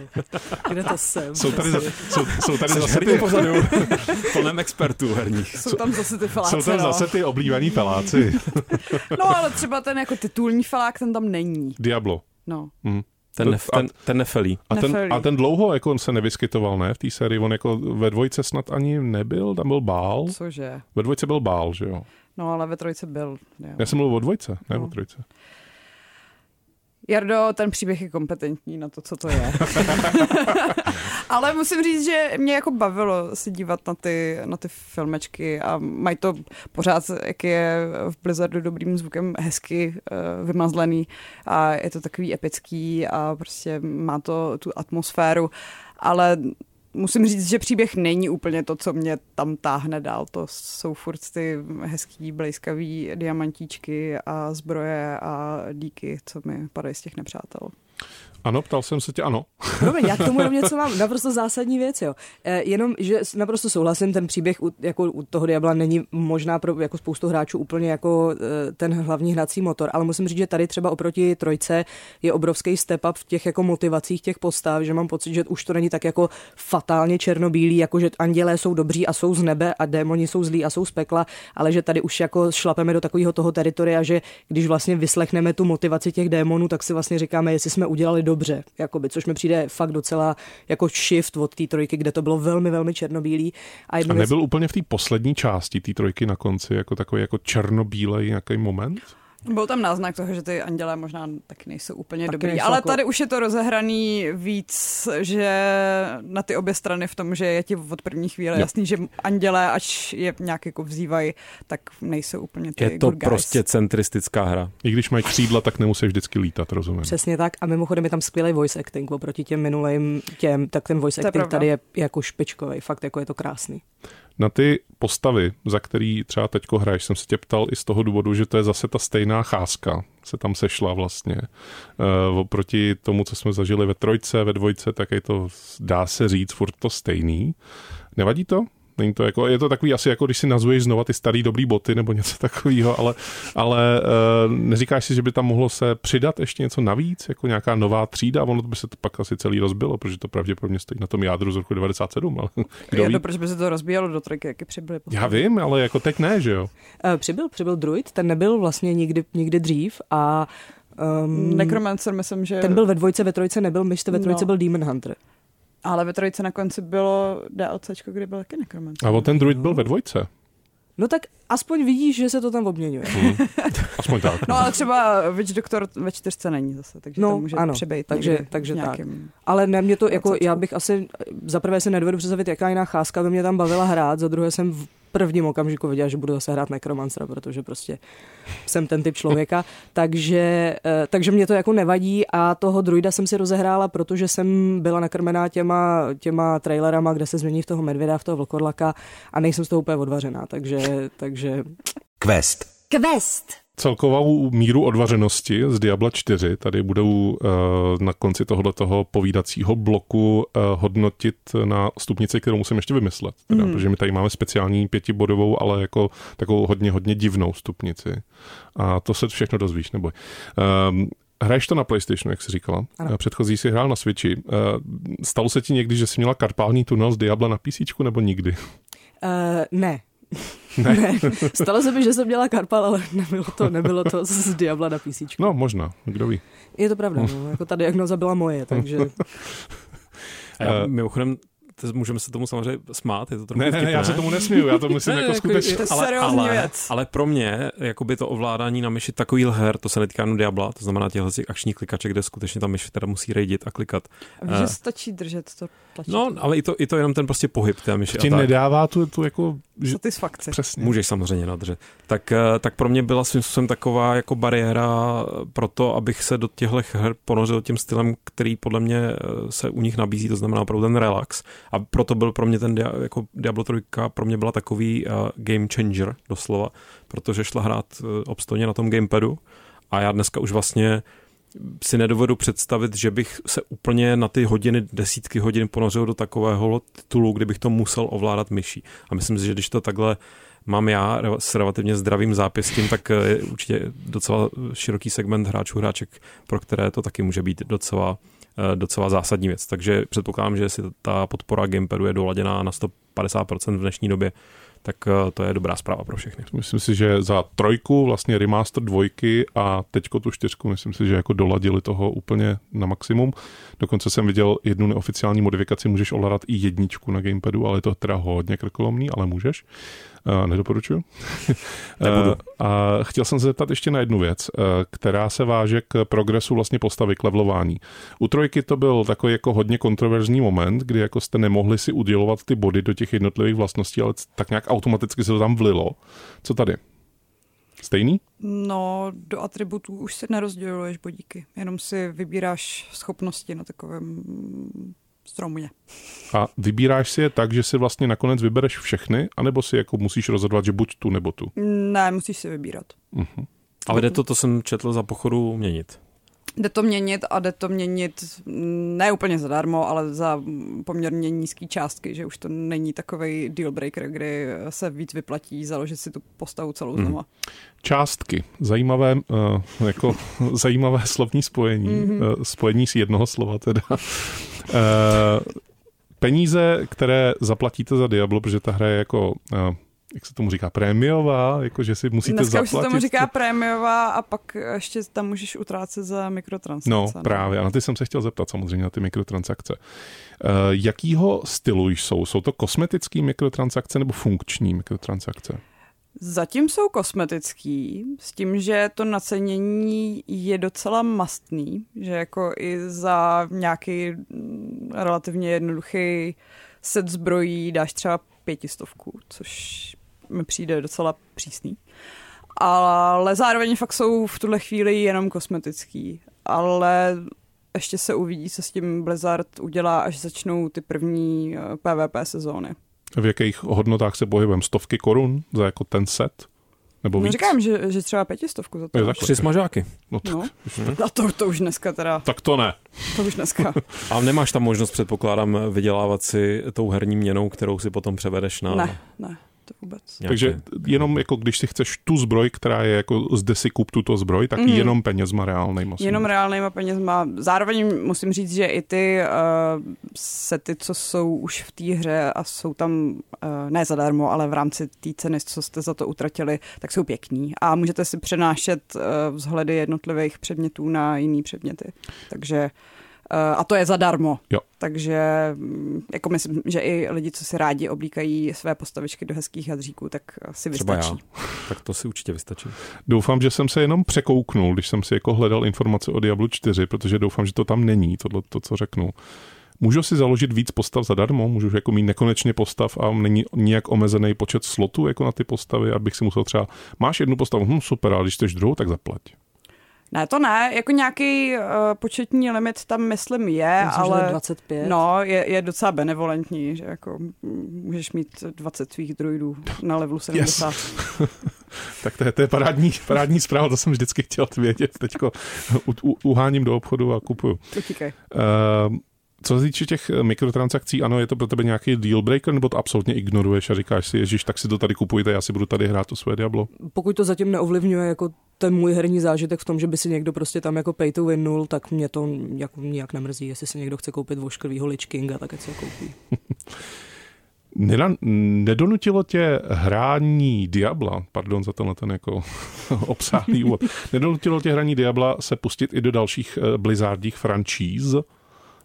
kde to jsem? Jsou tady, za, jsou, jsou tady zase ty... pozadu, <laughs> plném expertů herních. Jsou tam zase ty feláci, Jsou tam no. zase ty oblíbený feláci. <laughs> no ale třeba ten jako titulní felák, ten tam není. Diablo. No. Mm. Ten, nef, ten, ten nefelí. A ten, a ten dlouho jako on se nevyskytoval, ne, v té sérii? On jako ve dvojce snad ani nebyl, tam byl bál. Cože? Ve dvojce byl bál, že jo? No ale ve trojce byl. Jo. Já jsem mluvil o dvojce, ne no. o trojce. Jardo, ten příběh je kompetentní na to, co to je. <laughs> Ale musím říct, že mě jako bavilo se dívat na ty, na ty filmečky a mají to pořád, jak je v Blizzardu dobrým zvukem hezky uh, vymazlený a je to takový epický a prostě má to tu atmosféru, ale musím říct, že příběh není úplně to, co mě tam táhne dál. To jsou furt ty hezký, blejskavý diamantíčky a zbroje a díky, co mi padají z těch nepřátel. Ano, ptal jsem se tě, ano. <laughs> Promiň, já k tomu jenom něco mám, naprosto zásadní věc, jo. E, jenom, že naprosto souhlasím, ten příběh u, jako u toho Diabla není možná pro jako spoustu hráčů úplně jako e, ten hlavní hnací motor, ale musím říct, že tady třeba oproti trojce je obrovský step up v těch jako motivacích těch postav, že mám pocit, že už to není tak jako fatálně černobílý, jako že andělé jsou dobří a jsou z nebe a démoni jsou zlí a jsou z pekla, ale že tady už jako šlapeme do takového toho teritoria, že když vlastně vyslechneme tu motivaci těch démonů, tak si vlastně říkáme, jestli jsme udělali do dobře, jakoby, což mi přijde fakt docela jako shift od té trojky, kde to bylo velmi, velmi černobílý. A, a nebyl věc... úplně v té poslední části té trojky na konci jako takový jako černobílej nějaký moment? Byl tam náznak toho, že ty andělé možná taky nejsou úplně Taky dobrý, nejsou ale jako- tady už je to rozehraný víc, že na ty obě strany v tom, že je ti od první chvíle Jo. jasný, že andělé, až je nějak jako vzývají, tak nejsou úplně ty Je to good guys. prostě centristická hra. I když mají křídla, tak nemusí vždycky lítat, rozumím. Přesně tak. A mimochodem je tam skvělý voice acting oproti těm minulým těm, tak ten voice To je acting pravda. tady je jako špičkový. Fakt jako je to krásný. Na ty postavy, za který třeba teďko hraješ, jsem se tě ptal i z toho důvodu, že to je zase ta stejná cházka, se tam sešla vlastně. Uh, oproti tomu, co jsme zažili ve trojce, ve dvojce, tak je to, dá se říct, furt to stejný. Nevadí to? Není to jako, je to takový asi jako, když si nazuješ znova ty starý dobrý boty nebo něco <laughs> takového, ale, ale uh, neříkáš si, že by tam mohlo se přidat ještě něco navíc, jako nějaká nová třída, ono by se to pak asi celý rozbilo, protože to pravděpodobně stojí na tom jádru z roku 97, ale <laughs> kdo Je ví? to, proč by se to rozbíjelo do trojky, jaky přibyly. Já vím, ale jako teď ne, že jo? Uh, přibyl, přibyl druid, ten nebyl vlastně nikdy, nikdy dřív a um, Necromancer, myslím, že... ten byl ve dvojce, ve trojce nebyl, myšte ve trojce No. byl Demon Hunter. Ale ve trojce na konci bylo DLCčko, kde byl taky Necromancer. A o ten druid byl ve dvojce. No tak aspoň vidíš, že se to tam obměňuje. Aspoň tak. No ale třeba Witch Doctor ve čtyřce není zase, takže No, to může ano, přebejt takže- takže tak. nějakým... Ale ne, mě to jako, já bych asi, za prvé si nedovedu představit, jaká jiná cházka by mě tam bavila hrát, za druhé jsem v prvním okamžiku viděla, že budu zase hrát Necromancera, protože prostě jsem ten typ člověka, <laughs> takže, eh, takže mě to jako nevadí a toho druida jsem si rozehrála, protože jsem byla nakrmená těma, těma trailerama, kde se změní v toho medvěda, v toho vlkodlaka a nejsem z toho úplně odvařená, takže, takže Quest. Quest. Celkovou míru odvařenosti z Diabla 4 tady budou uh, na konci tohoto povídacího bloku uh, hodnotit na stupnici, kterou musím ještě vymyslet. Teda, Mhm. Protože my tady máme speciální pětibodovou, ale jako takovou hodně, hodně divnou stupnici. A to se všechno dozvíš, neboj. Um, Hraješ to na PlayStationu, jak jsi říkala. Ano. Eh, Předchozí si hrál na Switchi. Eh, Stalo se ti někdy, že jsi měla karpální tunel z Diabla na PC, nebo nikdy? uh, ne. Ne. ne. <laughs> Stalo se mi, že jsem měla Karpal, ale nebylo to, nebylo to z Diabla na PC. No, možná, kdo ví. Je to pravda, no. jako ta diagnoza byla moje, takže <laughs> A já, Eh. mimochodem, můžeme se tomu samozřejmě smát, je to trochu Ne, ne, ne, já se tomu nesmiju, já to myslím <laughs> Ne, jako jako skutečně. To je ale, ale, věc. ale pro mě, jakoby to ovládání na myši takový her, to se netýká jenom Diabla, to znamená těchto těch akčních klikaček, kde skutečně ta myš teda musí rejdit a klikat. Víš, Eh. že stačí držet to tlačítko. No, ale i to, i to jenom ten prostě pohyb té myši. Ti a nedává tu, tu jako... Že, Satisfakci. přesně. Můžeš samozřejmě nadržet. Tak, eh, tak pro mě byla svým způsobem taková jako bariéra pro to, abych se do těchto her ponořil tím stylem, který podle mě eh, se u nich nabízí, to znamená opravdu ten relax. A proto byl pro mě ten jako Diablo 3 pro mě byla takový uh, game changer doslova, protože šla hrát uh, obstojně na tom gamepadu a já dneska už vlastně si nedovedu představit, že bych se úplně na ty hodiny, desítky hodin ponořil do takového titulu, kdybych to musel ovládat myší. A myslím si, že když to takhle mám já s relativně zdravým zápěstím, tak eh, je určitě docela široký segment hráčů, hráček, pro které to taky může být docela, eh, docela zásadní věc. Takže předpokládám, že jestli ta podpora gamepadu je doladěná na 150% v dnešní době, tak eh, to je dobrá zpráva pro všechny. Myslím si, že za trojku, vlastně remaster dvojky a teďko tu čtyřku, myslím si, že jako doladili toho úplně na maximum. Dokonce jsem viděl jednu neoficiální modifikaci, můžeš ovládat i jedničku na gamepadu, ale je to teda hodně krkolomný, ale můžeš. Uh, nedoporučuju. <laughs> Nebudu. Uh, a chtěl jsem se zeptat ještě na jednu věc, uh, která se váže k progresu vlastně postavy, k levelování. U trojky to byl takový jako hodně kontroverzní moment, kdy jako jste nemohli si udělovat ty body do těch jednotlivých vlastností, ale tak nějak automaticky se to tam vlilo. Co tady? Stejný? No, do atributů už si nerozděluješ bodíky, jenom si vybíráš schopnosti na takovém stromě. A vybíráš si je tak, že si vlastně nakonec vybereš všechny, anebo si jako musíš rozhodovat, že buď tu nebo tu. Ne, musíš si vybírat. Mhm. Ale jde to, to jsem četl za pochodu měnit. Jde to měnit a jde to měnit mm, ne úplně zadarmo, ale za poměrně nízké částky, že už to není takový deal breaker, kdy se víc vyplatí založit si tu postavu celou Mhm. znova. Částky. Zajímavé, uh, jako <laughs> zajímavé slovní spojení. Mhm. Mm-hmm. Uh, spojení z jednoho slova teda. Uh, <laughs> peníze, které zaplatíte za Diablo, protože ta hra je jako, jak se tomu říká, prémiová, jako že si musíte Dneska už zaplatit. se tomu říká prémiová a pak ještě tam můžeš utrácet za mikrotransakce. No, ne? právě. A na ty jsem se chtěl zeptat samozřejmě, na ty mikrotransakce. Uh, jakýho stylu jsou? Jsou to kosmetické mikrotransakce nebo funkční mikrotransakce? Zatím jsou kosmetický, s tím, že to nacenění je docela mastný, že jako i za nějaký mm, relativně jednoduchý set zbrojí dáš třeba pětistovku, což mi přijde docela přísný. Ale zároveň fakt jsou v tuhle chvíli jenom kosmetický. Ale ještě se uvidí, co s tím Blizzard udělá, až začnou ty první PvP eh, sezóny. V jakých hodnotách se pohybujeme? Stovky korun za jako ten set? Nebo no, víc? říkám, že, že třeba pětistovku za to. Jo, Tři smažáky. No, tak, No. <laughs> A to, to už dneska teda, tak to ne. to už dneska. <laughs> A nemáš tam možnost, předpokládám, vydělávat si tou herní měnou, kterou si potom převedeš na... Ne, ne, to vůbec. Takže jenom jako když si chceš tu zbroj, která je jako zde si kup tuto zbroj, tak Mhm. jenom penězma reálnejma. Jenom můžeš. reálnýma penězma. Zároveň musím říct, že i ty uh, sety, co jsou už v té hře a jsou tam uh, ne zadarmo, ale v rámci té ceny, co jste za to utratili, tak jsou pěkný. A můžete si přenášet uh, vzhledy jednotlivých předmětů na jiný předměty. Takže a to je zadarmo. Jo. Takže mm, jako myslím, že i lidi, co si rádi oblíkají své postavičky do hezkých hadříků, tak uh, si Třeba vystačí. já. <laughs> Tak to si určitě vystačí. Doufám, že jsem se jenom překouknul, když jsem si jako hledal informace o Diablo 4, protože doufám, že to tam není, tohle, to, co řeknu. Můžu si založit víc postav zadarmo? Můžu jako mít nekonečně postav a není nijak omezený počet slotů jako na ty postavy, abych si musel třeba, máš jednu postavu, hm, super, ale když chceš druhou, tak zaplať. Ne, to ne, jako nějaký uh, početní limit tam myslím je, Myslím, ale 25. no, je, je docela benevolentní, že jako můžeš mít 20 svých druidů na levelu 70. <laughs> Tak to je, to je parádní, parádní zpráva, to jsem vždycky chtěl vědět. Teďko u, u, uháním do obchodu a kupuju. Utíkej. Uh, co se týče těch mikrotransakcí, ano, je to pro tebe nějaký deal breaker, nebo to absolutně ignoruješ a říkáš si, ježiš, tak si to tady kupujte, já si budu tady hrát to svoje Diablo. Pokud to zatím neovlivňuje jako ten můj herní zážitek v tom, že by si někdo prostě tam jako pay to win nul, tak mě to jako nijak nemrzí. Jestli si někdo chce koupit vošklivýho Lich Kinga, tak ať si ho koupí. <laughs> Nedonutilo tě hrání Diabla, pardon za tenhle ten jako <laughs> obsáhlý úvod, <laughs> nedonutilo tě hraní Diabla se pustit i do dalších eh, Blizzardích franchise,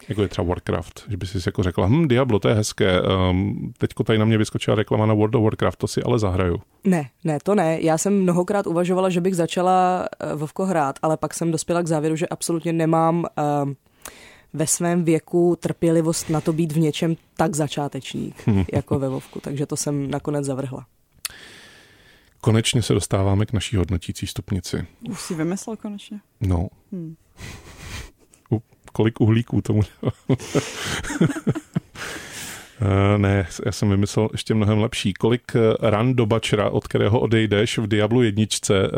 jako je třeba Warcraft, že by si jako řekla, hm, Diablo, to je hezké, um, teďko tady na mě vyskočila reklama na World of Warcraft, to si ale zahraju. Ne, ne, to ne. Já jsem mnohokrát uvažovala, že bych začala uh, Vovko hrát, ale pak jsem dospěla k závěru, že absolutně nemám uh, ve svém věku trpělivost na to být v něčem tak začátečník, jako ve Vovku, takže to jsem nakonec zavrhla. Konečně se dostáváme k naší hodnotící stupnici. Už si vymyslel konečně? No, Hmm. Kolik uhlíků tomu <laughs> Eh, Ne, já jsem vymyslel ještě mnohem lepší. Kolik eh, ran do bačera, od kterého odejdeš v Diablu jedničce eh,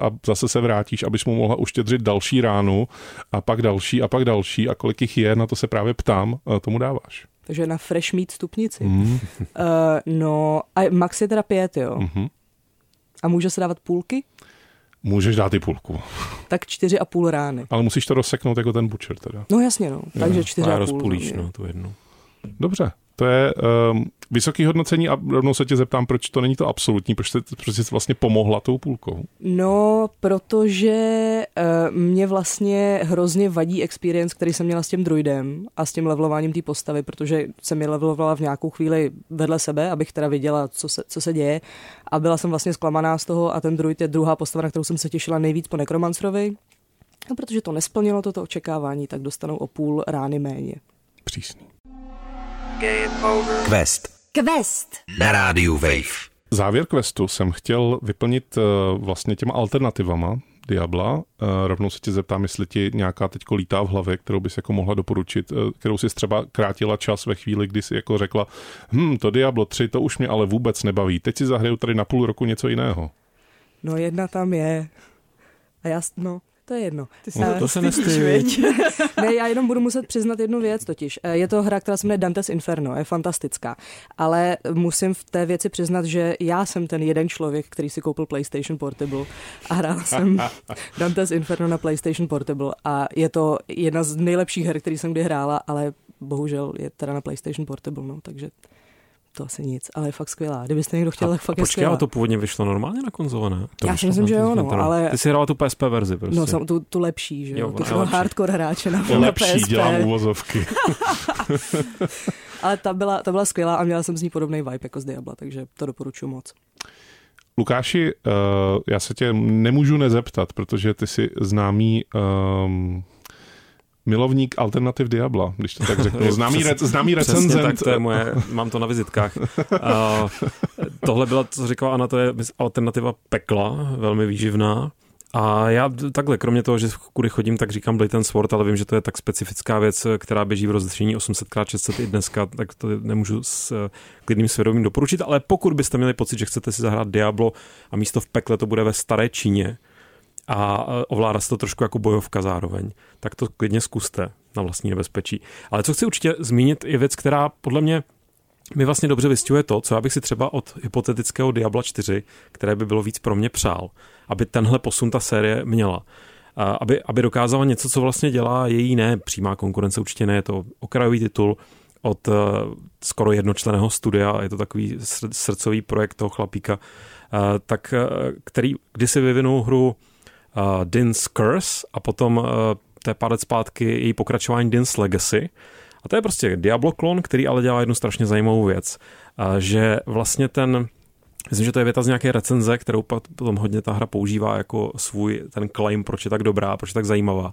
a zase se vrátíš, abys mu mohla uštědřit další ránu a pak další a pak další a kolik jich je, na to se právě ptám, tomu dáváš. Takže na fresh meat stupnici. Mm. Uh, no, a max je teda pět, jo. Mhm. A může se dávat půlky? Můžeš dát i půlku, Tak čtyři a půl rány. ale musíš to rozseknout jako ten butcher teda. No jasně, no. Takže čtyři A a půl. rozpůlíš, no. no, tu jednu. Dobře, to je um, vysoké hodnocení a rovnou se tě zeptám, proč to není to absolutní, proč jsi, proč jsi vlastně pomohla tou půlkou. No, protože uh, mě vlastně hrozně vadí experience, který jsem měla s tím druidem a s tím levelováním té postavy, protože jsem je levelovala v nějakou chvíli vedle sebe, abych teda viděla, co se, co se děje. A byla jsem vlastně zklamaná z toho a ten druid je druhá postava, na kterou jsem se těšila nejvíc po Necromancerovi. No, protože to nesplnilo toto očekávání, tak dostanou o půl rány méně. Přísný. Quest. Quest. Na rádiu Wave. Závěr questu jsem chtěl vyplnit uh, vlastně těma alternativama Diabla. Uh, rovnou se tě zeptám, jestli ti nějaká teďko lítá v hlavě, kterou bys jako mohla doporučit, uh, kterou si třeba krátila čas ve chvíli, kdy si jako řekla, hm, to Diablo 3, to už mě ale vůbec nebaví. Teď si zahraju tady na půl roku něco jiného. No jedna tam je. A já, no, to je jedno. Ty No, se to se stydíš, nestyď. viď? <laughs> Ne, já jenom budu muset přiznat jednu věc totiž. Eh, Je to hra, která se jmenuje Dante's Inferno, je fantastická. Ale musím v té věci přiznat, že já jsem ten jeden člověk, který si koupil PlayStation Portable a hrál jsem <laughs> Dante's Inferno na PlayStation Portable a je to jedna z nejlepších her, který jsem kdy hrála, ale bohužel je teda na PlayStation Portable, no, takže to asi nic, ale je fakt skvělá. Kdybyste někdo chtěl, tak fakt je Počkej, skvělá. ale to původně vyšlo normálně na konzole, ne? To Já si myslím, že jo, no, ale- Ty jsi hrál tu PSP verzi prostě. No, sam, tu, tu lepší, že jo, tu je pro hardcore hráče na, na Lepší PSP. dělám uvozovky. <laughs> Ale ta byla, ta byla skvělá a měla jsem z ní podobný vibe jako z Diabla, takže to doporučuji moc. Lukáši, uh, já se tě nemůžu nezeptat, protože ty jsi známý um, milovník alternativ Diabla, když to tak řeknu. <laughs> Známý, re, známý recenzent. Přesně tak, to je moje, mám to na vizitkách. Uh, <laughs> tohle byla, co říkala Anna, to je alternativa pekla, velmi výživná. A já takhle, kromě toho, že kudy chodím, tak říkám Blade Sword, ale vím, že to je tak specifická věc, která běží v rozlišení 800x600 i dneska, tak to nemůžu s klidným svědomím doporučit, ale pokud byste měli pocit, že chcete si zahrát Diablo a místo v pekle to bude ve staré Číně a ovládá se to trošku jako bojovka zároveň, tak to klidně zkuste na vlastní nebezpečí. Ale co chci určitě zmínit je věc, která podle mě mi vlastně dobře vystihuje to, co já bych si třeba od hypotetického Diabla 4, které by bylo víc pro mě přál, aby tenhle posun ta série měla. Aby, aby dokázala něco, co vlastně dělá její ne přímá konkurence, určitě ne, je to okrajový titul od uh, skoro jednočleného studia, je to takový srdcový projekt toho chlapíka, uh, tak, uh, který kdysi vyvinul hru Din's Curse a potom uh, té pár let zpátky její pokračování Din's Legacy, a to je prostě Diablo klon, který ale dělá jednu strašně zajímavou věc, že vlastně ten Myslím, že to je věta z nějaké recenze, kterou potom hodně ta hra používá jako svůj ten claim, proč je tak dobrá, proč je tak zajímavá.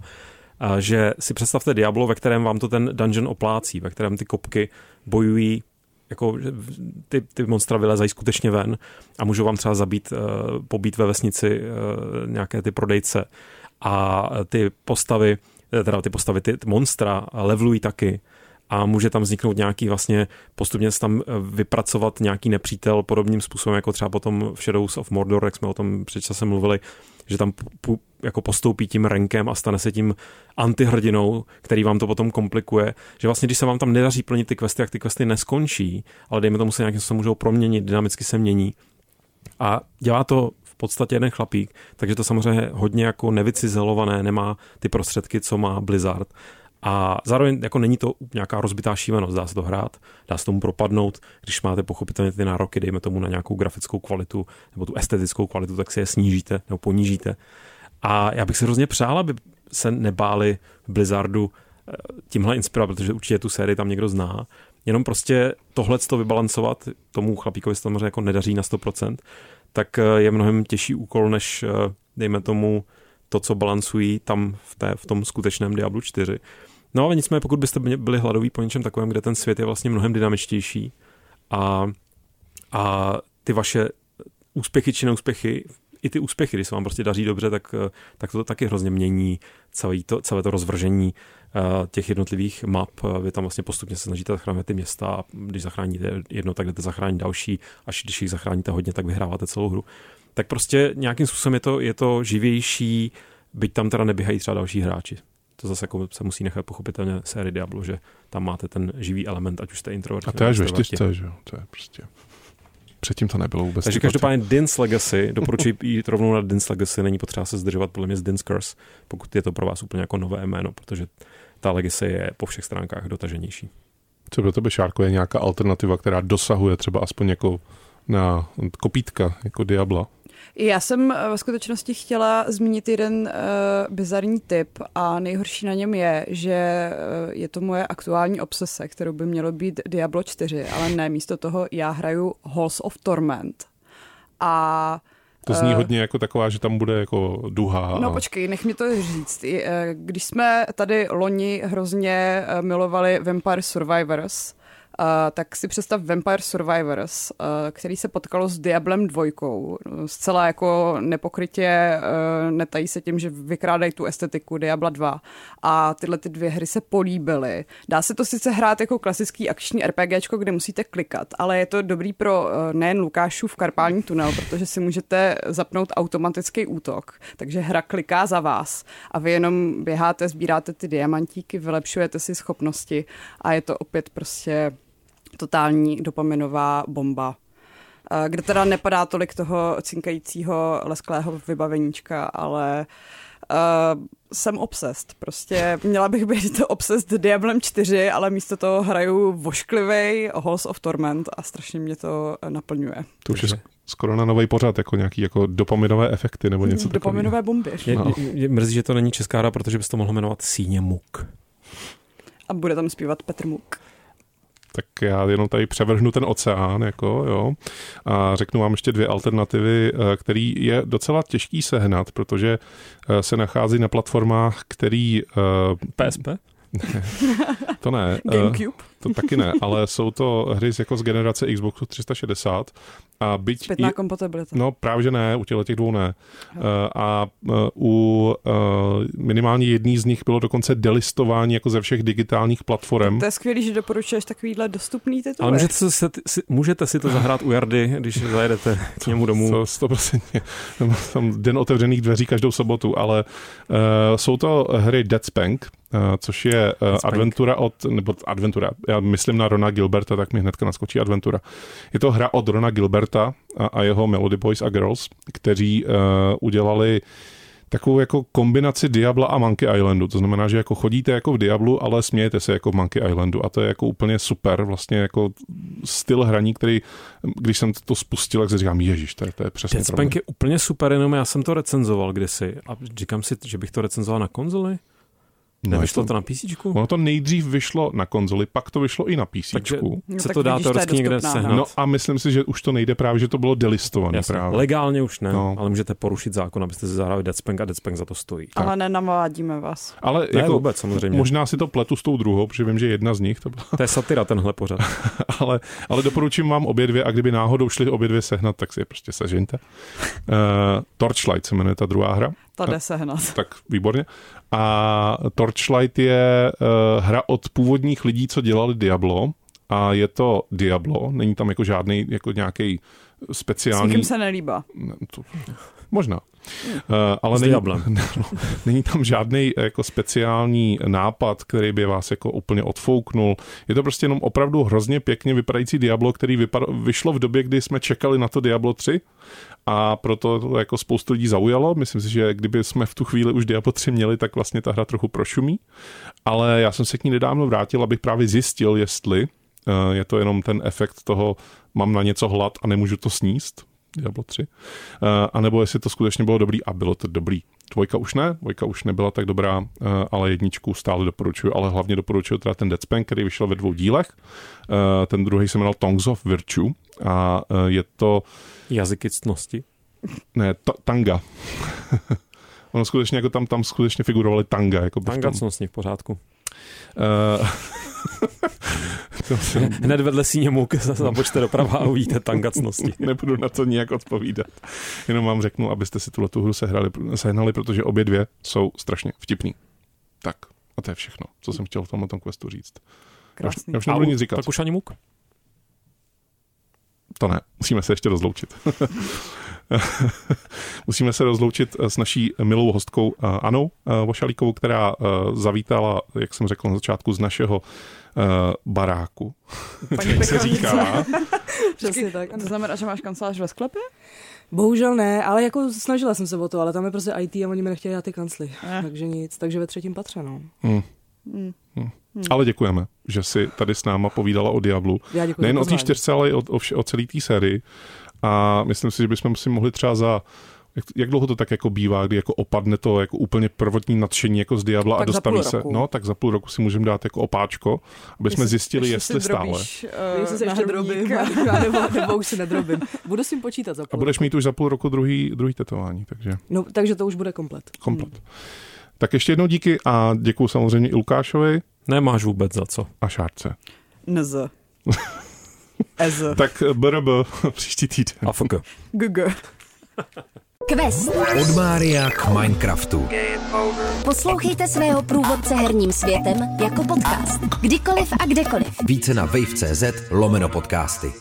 Že si představte Diablo, ve kterém vám to ten dungeon oplácí, ve kterém ty kopky bojují jako ty, ty monstra vylezají skutečně ven a můžou vám třeba zabít, uh, pobít ve vesnici uh, nějaké ty prodejce. A ty postavy, eh, teda ty postavy, ty, ty monstra levelují taky a může tam vzniknout nějaký vlastně, postupně se tam eh, vypracovat nějaký nepřítel podobným způsobem, jako třeba potom v Shadows of Mordor, jak jsme o tom před časem mluvili, že tam jako postoupí tím rankem a stane se tím antihrdinou, který vám to potom komplikuje, že vlastně když se vám tam nedaří plnit ty questy, jak ty questy neskončí, ale dejme tomu se nějakým způsobem můžou proměnit, dynamicky se mění. A dělá to v podstatě jeden chlapík, takže to samozřejmě hodně jako nevycizelované, nemá ty prostředky, co má Blizzard a zároveň jako není to nějaká rozbitá šílenost, dá se to hrát, dá se tomu propadnout, když máte pochopitelně ty nároky, dejme tomu na nějakou grafickou kvalitu nebo tu estetickou kvalitu, tak si je snížíte nebo ponížíte. A já bych si hrozně přál, aby se nebáli Blizzardu eh, tímhle inspirovat, protože určitě tu sérii tam někdo zná. Jenom prostě tohle to vybalancovat, tomu chlapíkovi se samozřejmě jako nedaří na 100%, tak eh, je mnohem těžší úkol, než eh, dejme tomu to, co balancují tam v, té, v tom skutečném Diablu 4. No ale nicméně, pokud byste byli hladoví po něčem takovém, kde ten svět je vlastně mnohem dynamičtější a, a ty vaše úspěchy či neúspěchy, i ty úspěchy, když se vám prostě daří dobře, tak, tak to taky hrozně mění celé to, celé to rozvržení uh, těch jednotlivých map. Vy tam vlastně postupně se snažíte zachránit ty města a když zachráníte jedno, tak jdete zachránit další. Až když jich zachráníte hodně, tak vyhráváte celou hru. Tak prostě nějakým způsobem je to, je to živější, byť tam teda neběhají třeba další hráči to zase jako se musí nechat pochopitelně série Diablo, že tam máte ten živý element, ať už jste introvert. A to je až ve čtyřce, že jo? To je prostě... Předtím to nebylo vůbec. Takže každopádně Din's Legacy, doporučuji <laughs> jít rovnou na Din's Legacy, není potřeba se zdržovat podle mě z Din's Curse, pokud je to pro vás úplně jako nové jméno, protože ta Legacy je po všech stránkách dotaženější. Co pro tebe, Šárko, je nějaká alternativa, která dosahuje třeba aspoň jako na kopítka, jako Diabla? Já jsem eh, ve skutečnosti chtěla zmínit jeden uh, bizarní tip a nejhorší na něm je, že uh, je to moje aktuální obsese, kterou by mělo být Diablo 4, ale ne, místo toho já hraju Halls of Torment. A to zní hodně jako taková, že tam bude jako duha. No počkej, nech mi to říct. Když jsme tady loni hrozně milovali Vampire Survivors, Uh, tak si představ Vampire Survivors, uh, který se potkalo s Diablem dvojkou. Zcela jako nepokrytě uh, netají se tím, že vykrádají tu estetiku Diabla 2. A tyhle ty dvě hry se políbily. Dá se to sice hrát jako klasický akční RPGčko, kde musíte klikat, ale je to dobrý pro nejen Lukášův karpální tunel, protože si můžete zapnout automatický útok. Takže hra kliká za vás a vy jenom běháte, sbíráte ty diamantíky, vylepšujete si schopnosti a je to opět prostě totální dopaminová bomba eh, kde teda nepadá tolik toho cinkajícího lesklého vybaveníčka, ale uh, jsem obsest. Prostě měla bych být obsest Diablem 4, ale místo toho hraju vošklivej Halls of Torment a strašně mě to naplňuje. To už je skoro na nový pořad, jako nějaký jako dopaminové efekty nebo něco takového. Dopaminové bomby. Je, no. je, mrzí, že to není česká hra, protože bys to mohl jmenovat Síně Muk. A bude tam zpívat Petr Muk. Tak já jenom tady převrhnu ten oceán, jako, jo, a řeknu vám ještě dvě alternativy, eh, který je docela těžký sehnat, protože eh, se nachází na platformách, který... PSP? <laughs> to ne. Gamecube? To taky ne, ale jsou to hry jako z generace Xboxu 360 a byť... Zpětná kompatibilita. No právě, že ne, u těchto těch dvou ne. Uh, a uh, u uh, minimálně jedný z nich bylo dokonce delistování jako ze všech digitálních platform. To je skvělý, že doporučuješ takovýhle dostupný titul. Ale můžete si, si, můžete si to zahrát u Jardy, když zajedete k němu domů. To, 100%. Tam den otevřených dveří každou sobotu, ale uh, jsou to hry Dead Spank, což je uh, adventura od, nebo adventura, já myslím na Rona Gilberta, tak mi hnedka naskočí adventura. Je to hra od Rona Gilberta a, a jeho Melody Boys a Girls, kteří uh, udělali takovou jako kombinaci Diabla a Monkey Islandu. To znamená, že jako chodíte jako v Diablu, ale smějete se jako v Monkey Islandu a to je jako úplně super, vlastně jako styl hraní, který, když jsem to spustil, tak si říkám, ježiš, to je, to je přesně Dead Spank je úplně super, jenom já jsem to recenzoval kdysi a říkám si, že bych to recenzoval na konzoli. No, Nevyšlo to, to na PC? Ono to nejdřív vyšlo na konzoli, pak to vyšlo i na PC. Takže no, se to dá teoreticky někde sehnat. No a myslím si, že už to nejde právě, že to bylo delistované právě. Legálně už ne, no. ale můžete porušit zákon, abyste si zahráli Dead Spank a Dead Spank za to stojí. Ale tak. nenavádíme vás. Ale ne, jako, vůbec, samozřejmě. možná si to pletu s tou druhou, protože vím, že jedna z nich to byla. To je satira tenhle pořad. <laughs> ale, ale doporučím vám obě dvě a kdyby náhodou šli obě dvě sehnat, tak si je prostě sežeňte. Uh, Torchlight se jmenuje ta druhá hra. Ta jde sehnat. Tak výborně. A Torchlight je uh, hra od původních lidí, co dělali Diablo. A je to Diablo, není tam jako žádný, jako nějaký speciální... S se nelíbá. To, možná. Uh, ale není, <laughs> no, není tam žádný jako speciální nápad, který by vás jako úplně odfouknul. Je to prostě jenom opravdu hrozně pěkně vypadající Diablo, který vypad, vyšlo v době, kdy jsme čekali na to Diablo 3 a proto to jako spoustu lidí zaujalo. Myslím si, že kdyby jsme v tu chvíli už Diablo 3 měli, tak vlastně ta hra trochu prošumí. Ale já jsem se k ní nedávno vrátil, abych právě zjistil, jestli uh, je to jenom ten efekt toho, mám na něco hlad a nemůžu to sníst, Diablo 3. Uh, a nebo jestli to skutečně bylo dobrý a bylo to dobrý. Dvojka už ne, dvojka už nebyla tak dobrá, uh, ale jedničku stále doporučuji, ale hlavně doporučuji teda ten Dead Spank, který vyšel ve dvou dílech. Ten druhý se jmenoval Tongues of Virtue a je to... Jazyky ctnosti? Ne, ta, tanga. <laughs> ono skutečně jako tam, tam skutečně figurovali tanga. Jako tanga ctnostní v pořádku. <laughs> Uh, <laughs> Hned vedle síně muk započte doprava a uvidíte tangacnosti. Nebudu na to nijak odpovídat. Jenom vám řeknu, abyste si tuhle tu hru sehrali, sehnali, protože obě dvě jsou strašně vtipný. Tak, a to je všechno, co jsem chtěl v tomhle tom questu říct. Krásný. Já už, já už nebudu nic říkat. Tak už ani muk? To ne, musíme se ještě rozloučit. <laughs> Musíme se rozloučit s naší milou hostkou eh, Anou eh, Vošalíkovou, která eh, zavítala, jak jsem řekl na začátku, z našeho baráku. Paní <laughs> se říká. <laughs> Přesně tak. To znamená, že máš kancelář ve sklepě? Bohužel ne, ale jako snažila jsem se o to, ale tam je prostě IT a oni mi nechtěli dát ty kancly. Eh. Takže nic, takže ve třetím patře, no. Hmm. Hmm. Hmm. Ale děkujeme, že si tady s náma povídala o Diablu. Nejen o té čtyřce, ale i o, o, o celé té sérii. A myslím si, že bychom si mohli třeba za jak, jak dlouho to tak jako bývá, kdy jako opadne to jako úplně prvotní nadšení jako z Diabla tak a dostaví se, roku. no, tak za půl roku si můžeme dát jako opáčko, aby jsme zjistili, jestli stále. Drobíš, uh, jestli se ještě drobím, <laughs> nebo, nebo už si nedrobím. Budu s tím počítat za půl A budeš roku. mít už za půl roku druhý, druhý tetování, takže. No, takže to už bude komplet. Komplet. Hmm. Tak ještě jednou díky a děkuji samozřejmě i Lukášovi. Nemáš vůbec za co. A Šárce. Nz. Ez. <laughs> tak brb <laughs> příští týden. A FK. GG. Quest. Od Mária k Minecraftu. Poslouchejte svého průvodce herním světem jako podcast. Kdykoliv a kdekoliv. Více na wave.cz lomeno podcasty.